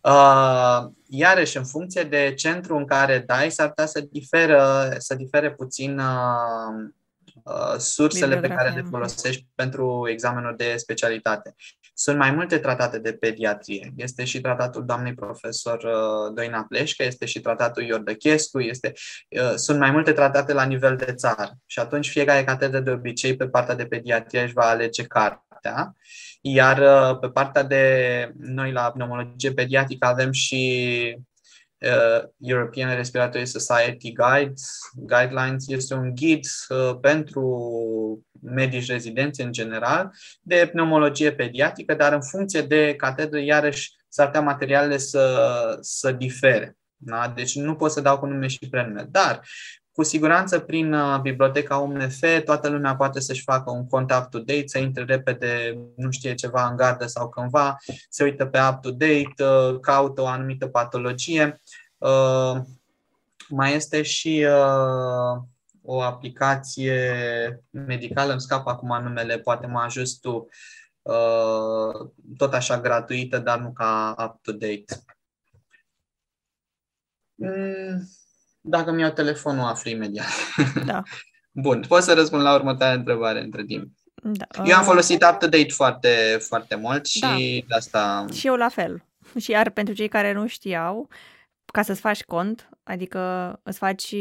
Uh, iarăși, în funcție de centru în care dai, s-ar putea să, diferă, să difere puțin uh, uh, sursele pe care le folosești pentru examenul de specialitate. Sunt mai multe tratate de pediatrie. Este și tratatul doamnei profesor uh, Doina Pleșcă, este și tratatul Iordăchescu, este, uh, sunt mai multe tratate la nivel de țară. Și atunci fiecare catedră de obicei pe partea de pediatrie își va alege cartea. Iar uh, pe partea de noi la pneumologie pediatrică avem și uh, European Respiratory Society Guides, Guidelines, este un ghid uh, pentru medici rezidenți în general de pneumologie pediatrică, dar în funcție de catedră, iarăși s-ar putea materialele să, să difere. Da? Deci nu pot să dau cu nume și prenume. Dar cu siguranță, prin uh, biblioteca UMF, toată lumea poate să-și facă un cont up-to-date, să intre repede, nu știe ceva în gardă sau cândva, se uită pe up-to-date, uh, caută o anumită patologie. Uh, mai este și o aplicație medicală, îmi scap acum numele, poate mă ajut tu, tot așa gratuită, dar nu ca up-to-date. Mm dacă mi iau telefonul, aflu imediat. Da. Bun, pot să răspund la următoarea întrebare între timp. Da. Eu am folosit UpToDate foarte, foarte mult și da. de asta... Și eu la fel. Și iar pentru cei care nu știau, ca să-ți faci cont, adică îți faci...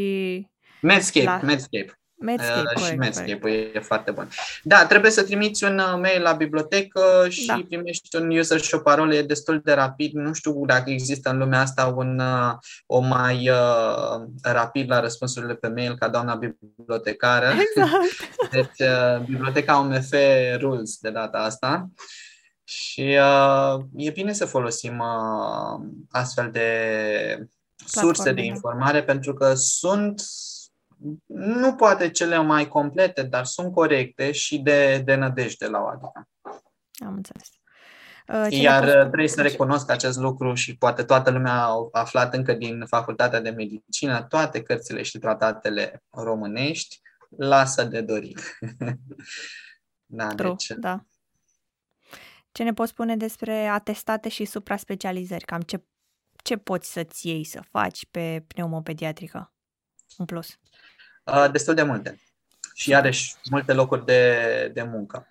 Medscape, la... Medscape. Medscape, uh, corect, și Medscape e foarte bun. Da, trebuie să trimiți un uh, mail la bibliotecă și da. primești un user și o parolă, e destul de rapid. Nu știu dacă există în lumea asta un, uh, o mai uh, rapid la răspunsurile pe mail ca doamna bibliotecară. Exact. Deci, uh, biblioteca UMF rules de data asta. Și uh, e bine să folosim uh, astfel de surse de da. informare pentru că sunt nu poate cele mai complete, dar sunt corecte și de, de nădejde la o adică. Am înțeles. Uh, Iar uh, trebuie să recunosc acest lucru și poate toată lumea a aflat încă din Facultatea de Medicină, toate cărțile și tratatele românești lasă de dorit. da, True, deci... da. Ce ne poți spune despre atestate și supra-specializări? Cam ce, ce poți să-ți iei să faci pe pneumopediatrică în plus? Uh, destul de multe. Și iarăși multe locuri de, de muncă.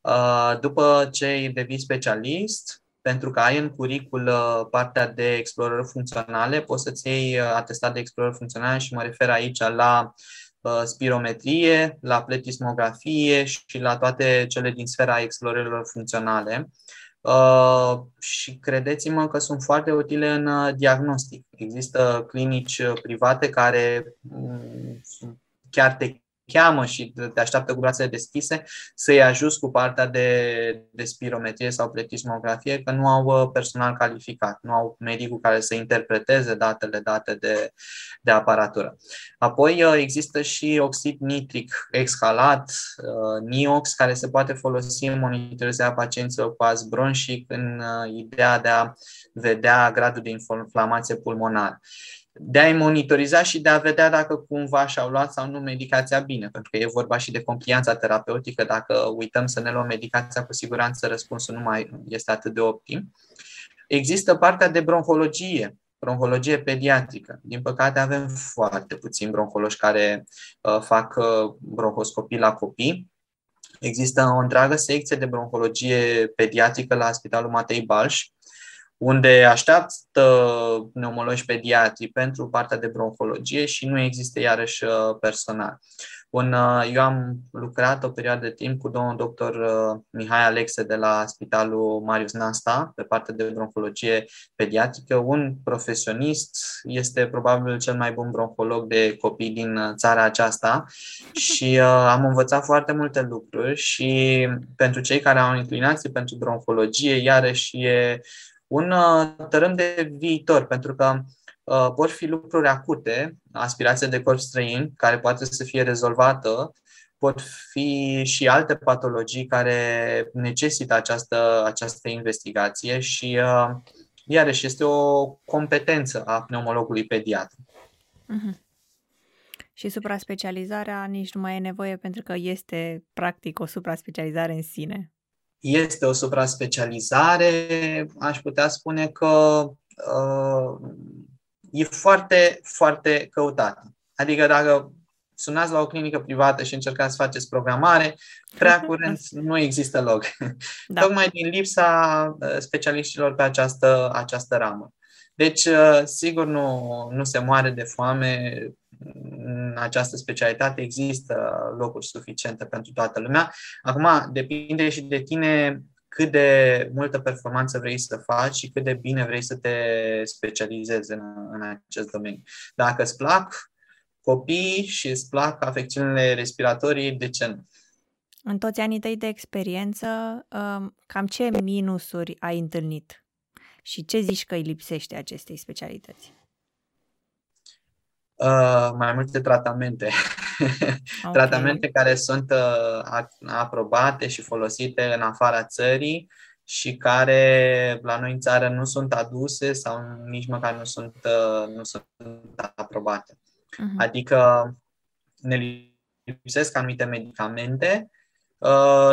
Uh, după ce devii specialist, pentru că ai în curicul uh, partea de explorări funcționale, poți să-ți iei uh, atestat de explorări funcționale și mă refer aici la uh, spirometrie, la pletismografie și la toate cele din sfera explorărilor funcționale. Și credeți-mă că sunt foarte utile în diagnostic. Există clinici private care mm, chiar te cheamă și te așteaptă cu brațele deschise să-i ajuți cu partea de, de spirometrie sau pletismografie, că nu au uh, personal calificat, nu au medicul care să interpreteze datele date de, de aparatură. Apoi uh, există și oxid nitric exhalat, uh, NIOX, care se poate folosi în monitorizarea pacienților cu az bronșic în ideea de a vedea gradul de inflamație pulmonară de a-i monitoriza și de a vedea dacă cumva și-au luat sau nu medicația bine, pentru că e vorba și de complianța terapeutică. Dacă uităm să ne luăm medicația, cu siguranță răspunsul nu mai este atât de optim. Există partea de bronhologie, bronhologie pediatrică. Din păcate avem foarte puțini bronhologi care uh, fac uh, bronhoscopii la copii. Există o întreagă secție de bronhologie pediatrică la Spitalul Matei Balș, unde așteaptă pneumologi pediatri pentru partea de bronhologie și nu există iarăși uh, personal. Un, uh, eu am lucrat o perioadă de timp cu domnul doctor uh, Mihai Alexe de la Spitalul Marius Nasta, pe partea de bronhologie pediatrică, un profesionist, este probabil cel mai bun bronholog de copii din țara aceasta și uh, am învățat foarte multe lucruri și pentru cei care au inclinație pentru bronhologie, iarăși e un uh, tărâm de viitor, pentru că uh, pot fi lucruri acute, aspirație de corp străin, care poate să fie rezolvată, pot fi și alte patologii care necesită această, această investigație și, uh, iarăși, este o competență a pneumologului pediatru. Uh-huh. Și supra-specializarea nici nu mai e nevoie pentru că este, practic, o supra-specializare în sine este o supra-specializare, aș putea spune că uh, e foarte, foarte căutată. Adică dacă sunați la o clinică privată și încercați să faceți programare, prea curând nu există loc. Da. Tocmai din lipsa uh, specialiștilor pe această, această ramă. Deci, uh, sigur, nu, nu se moare de foame în această specialitate există locuri suficiente pentru toată lumea. Acum, depinde și de tine cât de multă performanță vrei să faci și cât de bine vrei să te specializezi în, în acest domeniu. Dacă îți plac copii și îți plac afecțiunile respiratorii, de ce nu? În toți anii tăi de experiență, um, cam ce minusuri ai întâlnit? Și ce zici că îi lipsește acestei specialități? Uh, mai multe tratamente. Okay. tratamente care sunt uh, aprobate și folosite în afara țării și care la noi în țară nu sunt aduse sau nici măcar nu sunt, uh, nu sunt aprobate. Uh-huh. Adică ne lipsesc anumite medicamente Uh,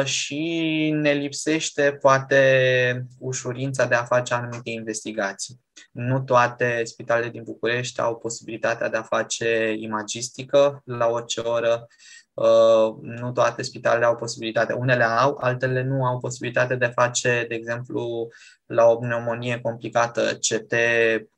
și ne lipsește poate ușurința de a face anumite investigații. Nu toate spitalele din București au posibilitatea de a face imagistică la orice oră, uh, nu toate spitalele au posibilitatea. Unele au, altele nu au posibilitatea de a face, de exemplu, la o pneumonie complicată CT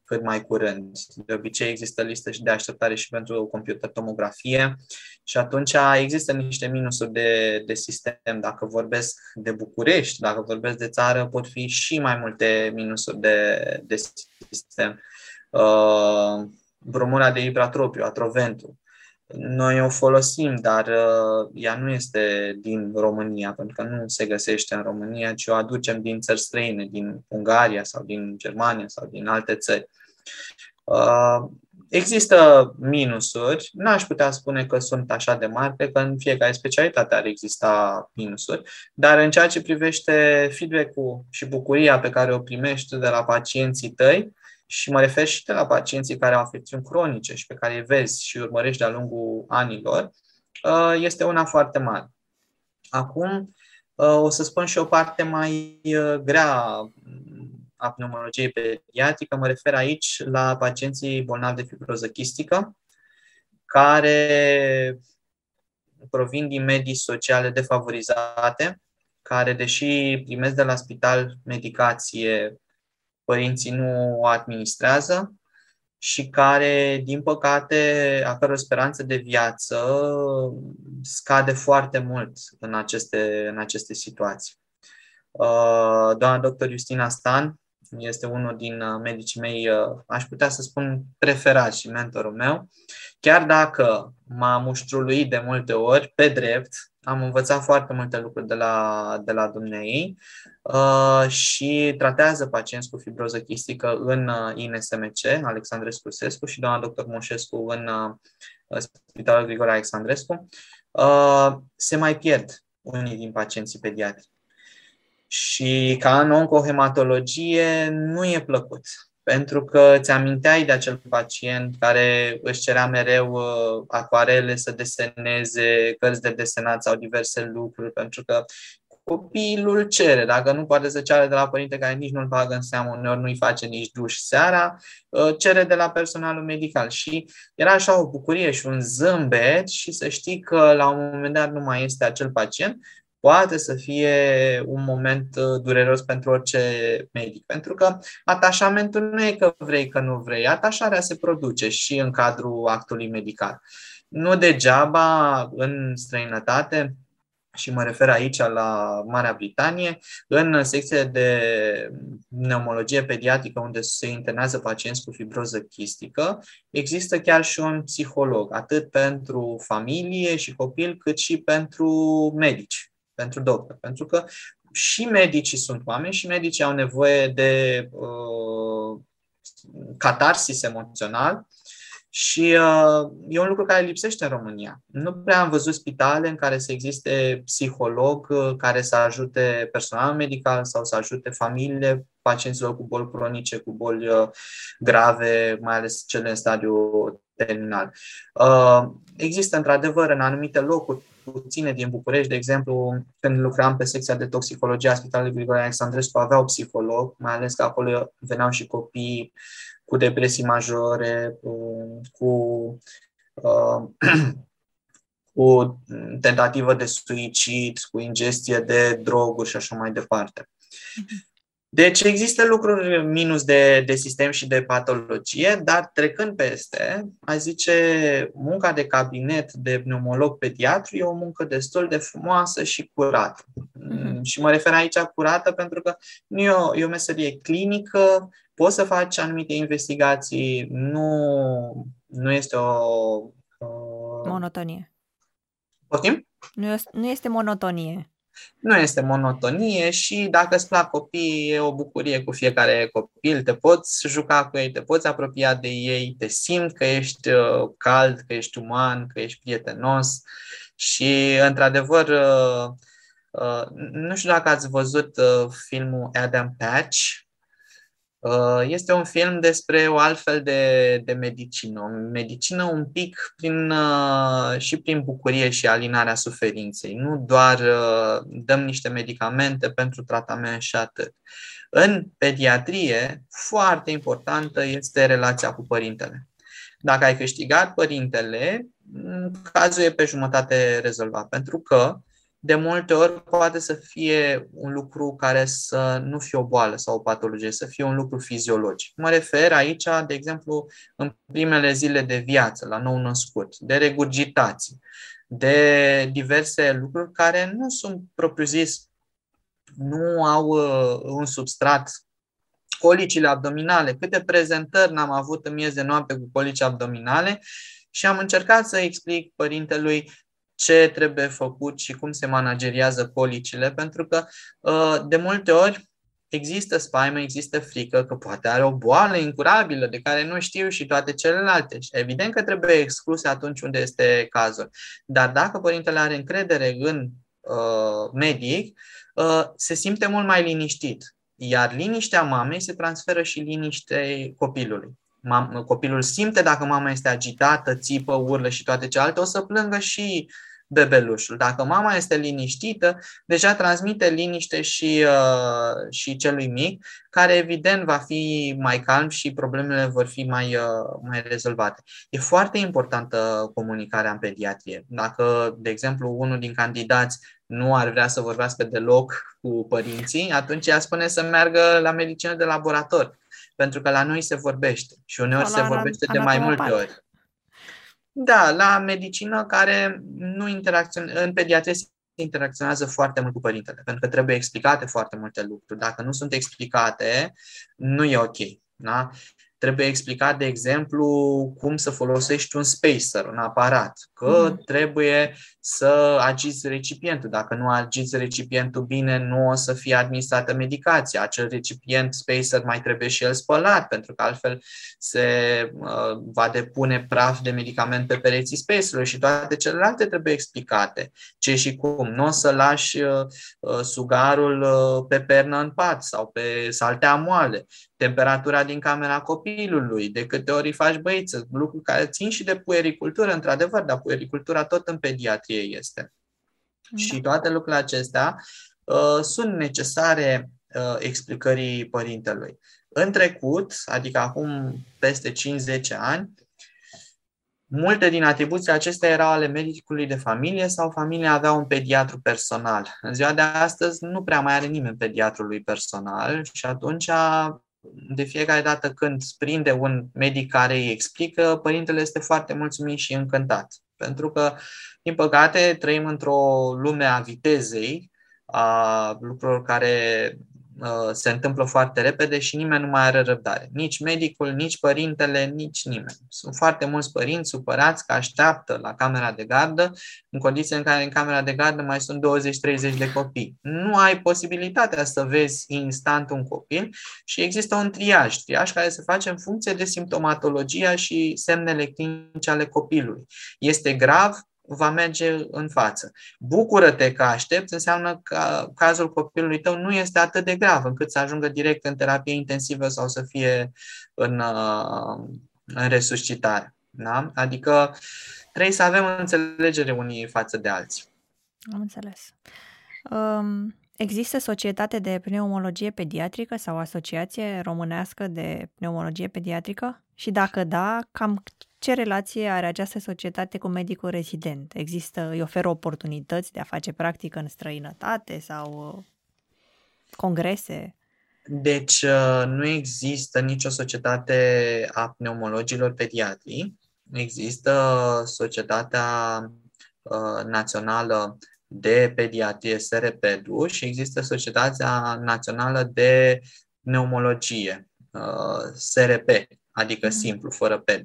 cât mai curând. De obicei există listă și de așteptare și pentru computer tomografie și atunci există niște minusuri de, de sistem. Dacă vorbesc de București, dacă vorbesc de țară, pot fi și mai multe minusuri de, de sistem. Uh, bromura de ibratropiu, atroventul. Noi o folosim, dar uh, ea nu este din România, pentru că nu se găsește în România, ci o aducem din țări străine, din Ungaria sau din Germania sau din alte țări. Uh, există minusuri, n-aș putea spune că sunt așa de mari, cred că în fiecare specialitate ar exista minusuri, dar în ceea ce privește feedback-ul și bucuria pe care o primești de la pacienții tăi, și mă refer și de la pacienții care au afecțiuni cronice și pe care îi vezi și urmărești de-a lungul anilor, uh, este una foarte mare. Acum, uh, o să spun și o parte mai grea a pneumologiei pediatrică. Mă refer aici la pacienții bolnavi de fibroză chistică, care provin din medii sociale defavorizate care, deși primesc de la spital medicație, părinții nu o administrează și care, din păcate, a căror speranță de viață scade foarte mult în aceste, în aceste situații. Uh, doamna doctor Justina Stan este unul din uh, medicii mei, uh, aș putea să spun, preferat și mentorul meu. Chiar dacă m-am muștruluit de multe ori, pe drept, am învățat foarte multe lucruri de la, de la dumnei uh, și tratează pacienți cu fibroză chistică în uh, INSMC, Alexandrescu Sescu și doamna doctor Moșescu în uh, Spitalul Grigore Alexandrescu. Uh, se mai pierd unii din pacienții pediatri. Și ca în oncohematologie nu e plăcut pentru că ți aminteai de acel pacient care își cerea mereu uh, acoarele să deseneze, cărți de desenat sau diverse lucruri, pentru că copilul cere. Dacă nu poate să ceară de la părinte care nici nu-l bagă în seamă, uneori nu-i face nici duș seara, uh, cere de la personalul medical. Și era așa o bucurie și un zâmbet și să știi că la un moment dat nu mai este acel pacient poate să fie un moment uh, dureros pentru orice medic. Pentru că atașamentul nu e că vrei, că nu vrei. Atașarea se produce și în cadrul actului medical. Nu degeaba în străinătate, și mă refer aici la Marea Britanie, în secție de pneumologie pediatrică unde se internează pacienți cu fibroză chistică, există chiar și un psiholog, atât pentru familie și copil, cât și pentru medici pentru doctor. Pentru că și medicii sunt oameni și medicii au nevoie de uh, catarsis emoțional și uh, e un lucru care lipsește în România. Nu prea am văzut spitale în care să existe psiholog uh, care să ajute personal medical sau să ajute familiile pacienților cu boli cronice, cu boli uh, grave, mai ales cele în stadiu terminal. Uh, există într-adevăr în anumite locuri puține din București, de exemplu, când lucram pe secția de toxicologie a Spitalului Grigore Alexandrescu, aveau psiholog, mai ales că acolo veneau și copii cu depresii majore, cu, uh, cu tentativă de suicid, cu ingestie de droguri și așa mai departe. Mhm. Deci există lucruri minus de, de sistem și de patologie, dar trecând peste, aș zice, munca de cabinet de pneumolog pediatru e o muncă destul de frumoasă și curată. Mm-hmm. Și mă refer aici curată pentru că nu e o, e o meserie clinică, poți să faci anumite investigații, nu, nu este o... Uh... Monotonie. Poftim? Nu, nu este monotonie nu este monotonie și dacă îți plac copiii, e o bucurie cu fiecare copil, te poți juca cu ei, te poți apropia de ei, te simți că ești uh, cald, că ești uman, că ești prietenos. Și, într-adevăr, uh, uh, nu știu dacă ați văzut filmul Adam Patch, Uh, este un film despre o altfel de, de medicină, o medicină un pic prin, uh, și prin bucurie și alinarea suferinței. Nu doar uh, dăm niște medicamente pentru tratament și atât. În pediatrie, foarte importantă este relația cu părintele. Dacă ai câștigat părintele, cazul e pe jumătate rezolvat, pentru că de multe ori poate să fie un lucru care să nu fie o boală sau o patologie, să fie un lucru fiziologic. Mă refer aici, de exemplu, în primele zile de viață, la nou născut, de regurgitații, de diverse lucruri care nu sunt propriu-zis, nu au uh, un substrat colicile abdominale. Câte prezentări n-am avut în miez de noapte cu colici abdominale și am încercat să explic părintelui ce trebuie făcut și cum se manageriază colicile, pentru că uh, de multe ori există spaimă, există frică că poate are o boală incurabilă de care nu știu și toate celelalte. Și evident că trebuie excluse atunci unde este cazul. Dar dacă părintele are încredere în uh, medic, uh, se simte mult mai liniștit. Iar liniștea mamei se transferă și liniștei copilului. Mam- copilul simte dacă mama este agitată, țipă, urlă și toate celelalte, o să plângă și bebelușul. Dacă mama este liniștită, deja transmite liniște și, uh, și celui mic, care evident va fi mai calm și problemele vor fi mai, uh, mai rezolvate. E foarte importantă comunicarea în pediatrie. Dacă, de exemplu, unul din candidați nu ar vrea să vorbească deloc cu părinții, atunci ea spune să meargă la medicină de laborator, pentru că la noi se vorbește și uneori se vorbește de mai multe ori. Da, la medicină care nu interacționează, în pediatrie se interacționează foarte mult cu părintele, pentru că trebuie explicate foarte multe lucruri. Dacă nu sunt explicate, nu e ok. Da? Trebuie explicat, de exemplu, cum să folosești un spacer, un aparat, că mm. trebuie să agiți recipientul. Dacă nu agiți recipientul bine, nu o să fie administrată medicația. Acel recipient spacer mai trebuie și el spălat, pentru că altfel se uh, va depune praf de medicament pe pereții spacerului și toate celelalte trebuie explicate. Ce și cum. Nu o să lași uh, uh sugarul uh, pe pernă în pat sau pe saltea moale temperatura din camera copilului, de câte ori îi faci băiță, lucruri care țin și de puericultură, într-adevăr, dar puericultura tot în pediatrie este. Da. Și toate lucrurile acestea uh, sunt necesare uh, explicării părintelui. În trecut, adică acum peste 5-10 ani, Multe din atribuțiile acestea erau ale medicului de familie sau familia avea un pediatru personal. În ziua de astăzi nu prea mai are nimeni pediatrului personal și atunci de fiecare dată când prinde un medic care îi explică, părintele este foarte mulțumit și încântat. Pentru că, din păcate, trăim într-o lume a vitezei, a lucrurilor care Uh, se întâmplă foarte repede și nimeni nu mai are răbdare. Nici medicul, nici părintele, nici nimeni. Sunt foarte mulți părinți supărați că așteaptă la camera de gardă în condiții în care în camera de gardă mai sunt 20-30 de copii. Nu ai posibilitatea să vezi instant un copil și există un triaj, triaj care se face în funcție de simptomatologia și semnele clinice ale copilului. Este grav, va merge în față. Bucură-te că aștepți înseamnă că cazul copilului tău nu este atât de grav încât să ajungă direct în terapie intensivă sau să fie în, uh, în resuscitare. Da? Adică trebuie să avem înțelegere unii față de alții. Am înțeles. Um, există societate de pneumologie pediatrică sau asociație românească de pneumologie pediatrică? Și dacă da, cam ce relație are această societate cu medicul rezident? Există, îi oferă oportunități de a face practică în străinătate sau uh, congrese? Deci uh, nu există nicio societate a pneumologilor pediatrii. Există Societatea uh, Națională de Pediatrie SRPEDU și există Societatea Națională de Pneumologie SRP, adică mhm. simplu, fără PED.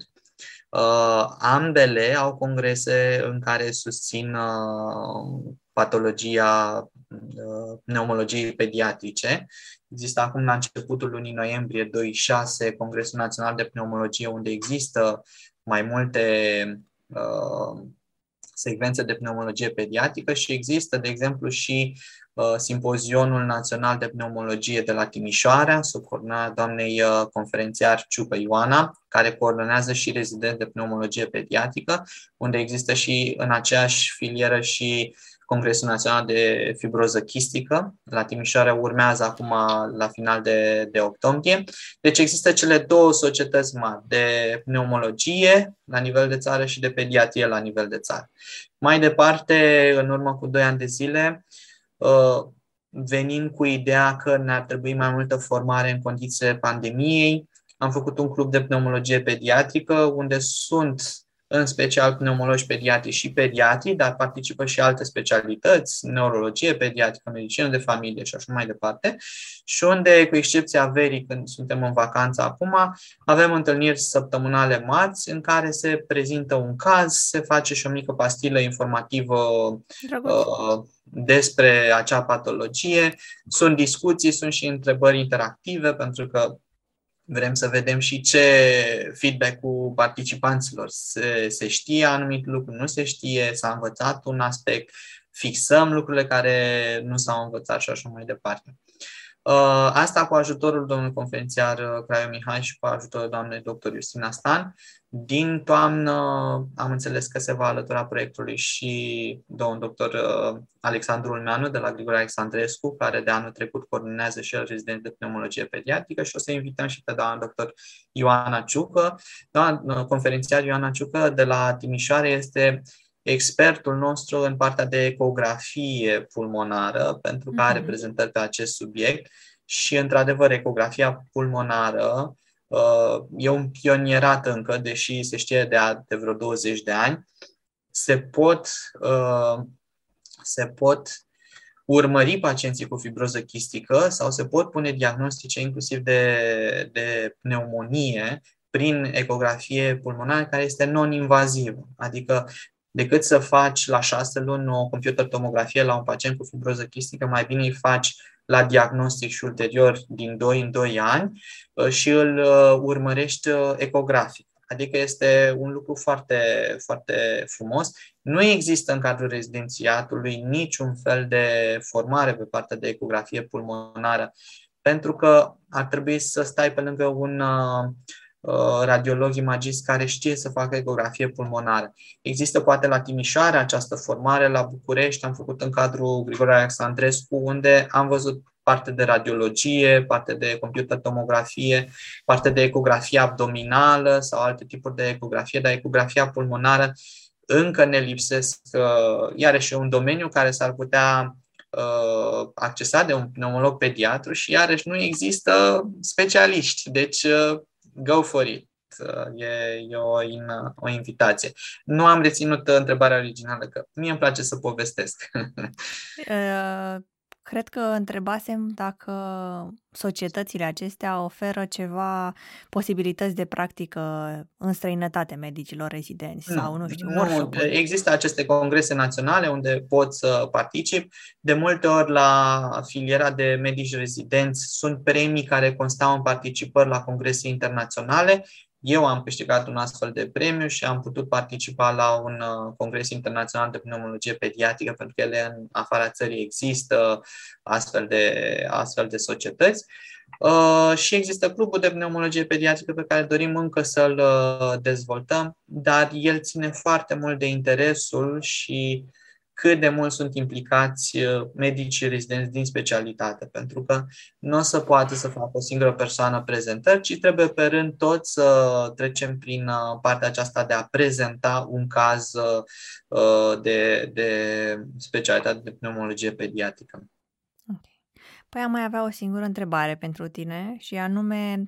Uh, ambele au congrese în care susțin uh, patologia uh, pneumologiei pediatrice. Există acum la începutul lunii noiembrie 26 Congresul Național de Pneumologie unde există mai multe uh, secvențe de pneumologie pediatrică și există, de exemplu, și Uh, Simpozionul Național de Pneumologie de la Timișoara, sub coordonarea doamnei uh, conferențiar Ciucă Ioana, care coordonează și rezident de pneumologie pediatrică, unde există și în aceeași filieră și Congresul Național de Fibroză Chistică. La Timișoara urmează acum la final de, de octombrie. Deci există cele două societăți mari de pneumologie la nivel de țară și de pediatrie la nivel de țară. Mai departe, în urmă cu doi ani de zile, Uh, venind cu ideea că ne-ar trebui mai multă formare în condițiile pandemiei. Am făcut un club de pneumologie pediatrică unde sunt în special pneumologi pediatri și pediatri, dar participă și alte specialități, neurologie pediatrică, medicină de familie și așa mai departe, și unde, cu excepția verii, când suntem în vacanță acum, avem întâlniri săptămânale marți în care se prezintă un caz, se face și o mică pastilă informativă uh, despre acea patologie, sunt discuții, sunt și întrebări interactive, pentru că Vrem să vedem și ce feedback cu participanților. Se, se știe anumit lucru, nu se știe, s-a învățat un aspect, fixăm lucrurile care nu s-au învățat și așa mai departe. Uh, asta cu ajutorul domnului conferențiar uh, Craiu Mihai și cu ajutorul doamnei dr. Justina Stan. Din toamnă am înțeles că se va alătura proiectului și domnul doctor uh, Alexandru Ulmeanu de la Grigore Alexandrescu, care de anul trecut coordonează și el rezident de pneumologie pediatrică și o să invităm și pe doamna doctor Ioana Ciucă. Doamna conferențiar Ioana Ciucă de la Timișoara este expertul nostru în partea de ecografie pulmonară, pentru că are mhm. prezentări pe acest subiect și, într-adevăr, ecografia pulmonară uh, e un pionierat încă, deși se știe de, a, de vreo 20 de ani. Se pot, uh, se pot urmări pacienții cu fibroză chistică sau se pot pune diagnostice inclusiv de, de pneumonie prin ecografie pulmonară care este non-invazivă. Adică decât să faci la șase luni o computer tomografie la un pacient cu fibroză chistică, mai bine îi faci la diagnostic și ulterior din 2 în 2 ani uh, și îl uh, urmărești uh, ecografic. Adică este un lucru foarte, foarte frumos. Nu există în cadrul rezidențiatului niciun fel de formare pe partea de ecografie pulmonară, pentru că ar trebui să stai pe lângă un uh, Uh, radiolog imagist care știe să facă ecografie pulmonară. Există poate la Timișoara această formare, la București am făcut în cadrul Grigore Alexandrescu, unde am văzut parte de radiologie, parte de computer tomografie, parte de ecografie abdominală sau alte tipuri de ecografie, dar ecografia pulmonară încă ne lipsesc, uh, iarăși un domeniu care s-ar putea uh, accesa de un pneumolog pediatru și iarăși nu există specialiști. Deci go for it. E, e o, in, o invitație. Nu am reținut întrebarea originală, că mie îmi place să povestesc. Uh, cred că întrebasem dacă societățile acestea oferă ceva posibilități de practică în străinătate medicilor rezidenți nu, sau nu știu, nu, Există aceste congrese naționale unde pot să particip. De multe ori la filiera de medici rezidenți sunt premii care constau în participări la congrese internaționale eu am câștigat un astfel de premiu și am putut participa la un uh, congres internațional de pneumologie pediatrică, pentru că ele în afara țării există astfel de, astfel de societăți. Uh, și există clubul de pneumologie pediatrică pe care dorim încă să-l uh, dezvoltăm, dar el ține foarte mult de interesul și uh, cât de mult sunt implicați uh, medicii rezidenți din specialitate, pentru că nu o să poată să facă o singură persoană prezentări, ci trebuie pe rând tot să trecem prin uh, partea aceasta de a prezenta un caz uh, de, de specialitate de pneumologie pediatrică. Păi am mai avea o singură întrebare pentru tine și anume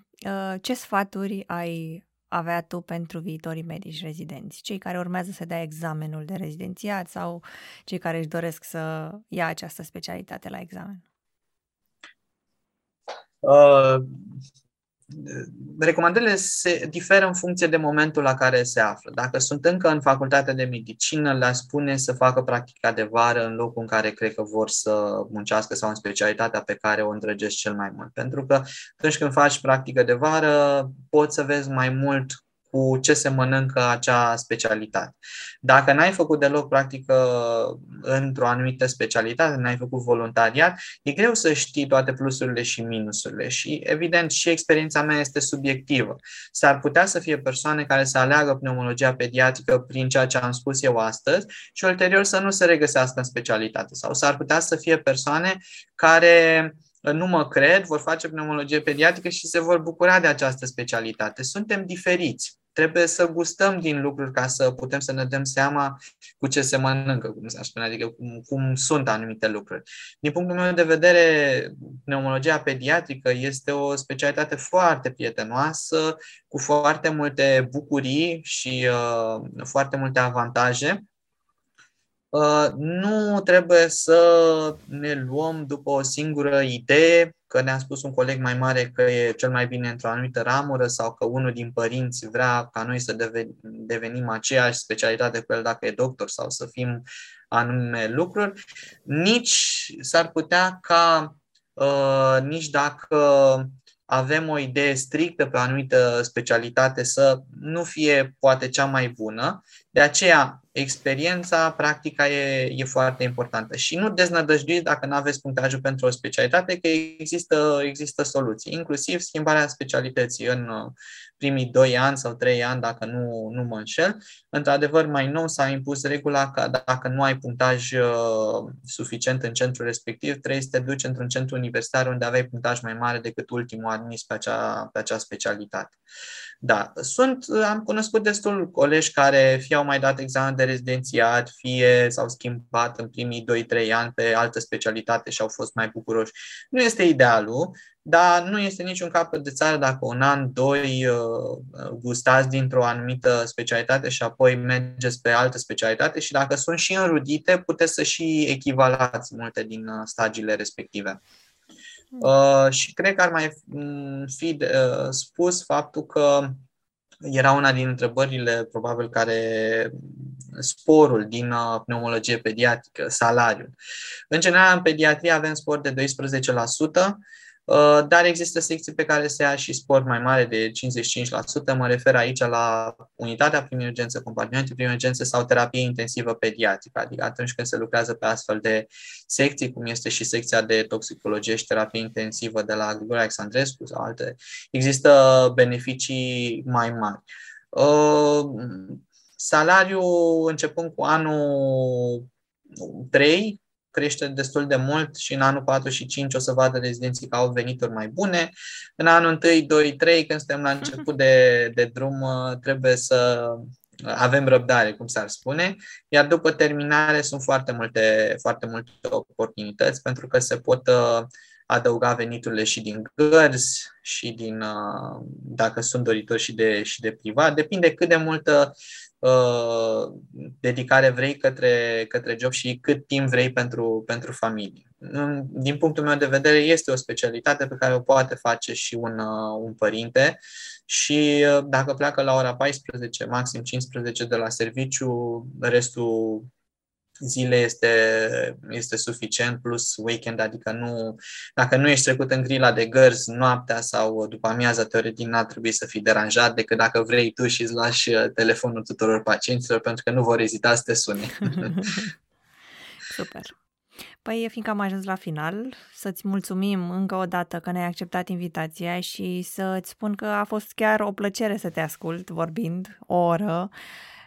ce sfaturi ai avea tu pentru viitorii medici rezidenți, cei care urmează să dea examenul de rezidențiat sau cei care își doresc să ia această specialitate la examen? Uh, recomandările se diferă în funcție de momentul la care se află. Dacă sunt încă în facultatea de medicină, le spune să facă practica de vară în locul în care cred că vor să muncească sau în specialitatea pe care o îndrăgesc cel mai mult. Pentru că atunci când faci practică de vară, poți să vezi mai mult cu ce se mănâncă acea specialitate. Dacă n-ai făcut deloc practică într-o anumită specialitate, n-ai făcut voluntariat, e greu să știi toate plusurile și minusurile și, evident, și experiența mea este subiectivă. S-ar putea să fie persoane care să aleagă pneumologia pediatrică prin ceea ce am spus eu astăzi și ulterior să nu se regăsească în specialitate sau s-ar putea să fie persoane care nu mă cred, vor face pneumologie pediatrică și se vor bucura de această specialitate. Suntem diferiți. Trebuie să gustăm din lucruri ca să putem să ne dăm seama cu ce se mănâncă, cum se spune, adică cum, cum sunt anumite lucruri. Din punctul meu de vedere, pneumologia pediatrică este o specialitate foarte prietenoasă, cu foarte multe bucurii și uh, foarte multe avantaje Uh, nu trebuie să ne luăm după o singură idee, că ne-a spus un coleg mai mare că e cel mai bine într-o anumită ramură sau că unul din părinți vrea ca noi să devenim aceeași specialitate cu el dacă e doctor sau să fim anume lucruri. Nici s-ar putea ca uh, nici dacă avem o idee strictă pe o anumită specialitate să nu fie poate cea mai bună. De aceea experiența, practica e, e foarte importantă. Și nu deznădăjduiți dacă nu aveți punctajul pentru o specialitate, că există, există soluții, inclusiv schimbarea specialității în uh, primii 2 ani sau 3 ani, dacă nu, nu mă înșel. Într-adevăr, mai nou s-a impus regula că dacă nu ai punctaj uh, suficient în centrul respectiv, trebuie să te duci într-un centru universitar unde aveai punctaj mai mare decât ultimul admis pe acea, pe acea specialitate. Da, sunt, am cunoscut destul colegi care fie au mai dat examen de rezidențiat, fie s-au schimbat în primii 2-3 ani pe altă specialitate și au fost mai bucuroși. Nu este idealul, dar nu este niciun capăt de țară dacă un an, doi uh, gustați dintr-o anumită specialitate și apoi mergeți pe altă specialitate și dacă sunt și înrudite, puteți să și echivalați multe din uh, stagiile respective. Uh, și cred că ar mai mm, fi uh, spus faptul că era una din întrebările, probabil, care sporul din uh, pneumologie pediatrică, salariul. În general, în pediatrie avem spor de 12%, Uh, dar există secții pe care se ia și spor mai mare de 55%. Mă refer aici la unitatea prin urgență, compartimentul prin urgență sau terapie intensivă pediatrică, adică atunci când se lucrează pe astfel de secții, cum este și secția de toxicologie și terapie intensivă de la Grigore Alexandrescu sau alte, există beneficii mai mari. Uh, salariul începând cu anul 3 crește destul de mult și în anul 4 și 5 o să vadă rezidenții că au venituri mai bune. În anul 1, 2, 3, când suntem la început de, de drum, trebuie să avem răbdare, cum s-ar spune, iar după terminare sunt foarte multe, foarte multe oportunități pentru că se pot uh, adăuga veniturile și din gărzi și din, uh, dacă sunt doritori și de, și de privat. Depinde cât de multă Uh, dedicare vrei către, către job și cât timp vrei pentru, pentru familie. Din punctul meu de vedere, este o specialitate pe care o poate face și un, uh, un părinte și uh, dacă pleacă la ora 14, maxim 15 de la serviciu, restul zile este, este suficient, plus weekend, adică nu, dacă nu ești trecut în grila de gărzi noaptea sau după amiază, teoretic n-ar trebui să fii deranjat decât dacă vrei tu și îți lași uh, telefonul tuturor pacienților pentru că nu vor ezita să te sune. Super. Păi, fiindcă am ajuns la final, să-ți mulțumim încă o dată că ne-ai acceptat invitația și să-ți spun că a fost chiar o plăcere să te ascult vorbind o oră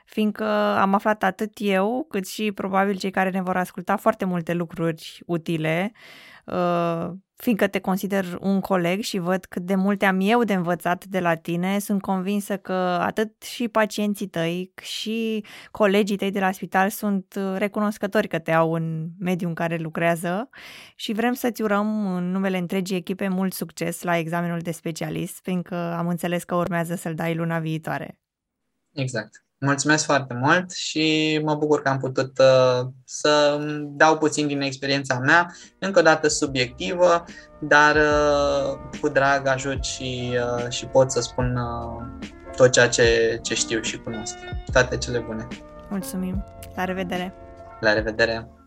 fiindcă am aflat atât eu, cât și probabil cei care ne vor asculta foarte multe lucruri utile, uh, fiindcă te consider un coleg și văd cât de multe am eu de învățat de la tine, sunt convinsă că atât și pacienții tăi și colegii tăi de la spital sunt recunoscători că te au în mediul în care lucrează și vrem să-ți urăm în numele întregii echipe mult succes la examenul de specialist, fiindcă am înțeles că urmează să-l dai luna viitoare. Exact. Mulțumesc foarte mult și mă bucur că am putut uh, să dau puțin din experiența mea, încă o dată subiectivă, dar uh, cu drag ajut și, uh, și pot să spun uh, tot ceea ce, ce știu și cunosc. Toate cele bune. Mulțumim! La revedere! La revedere!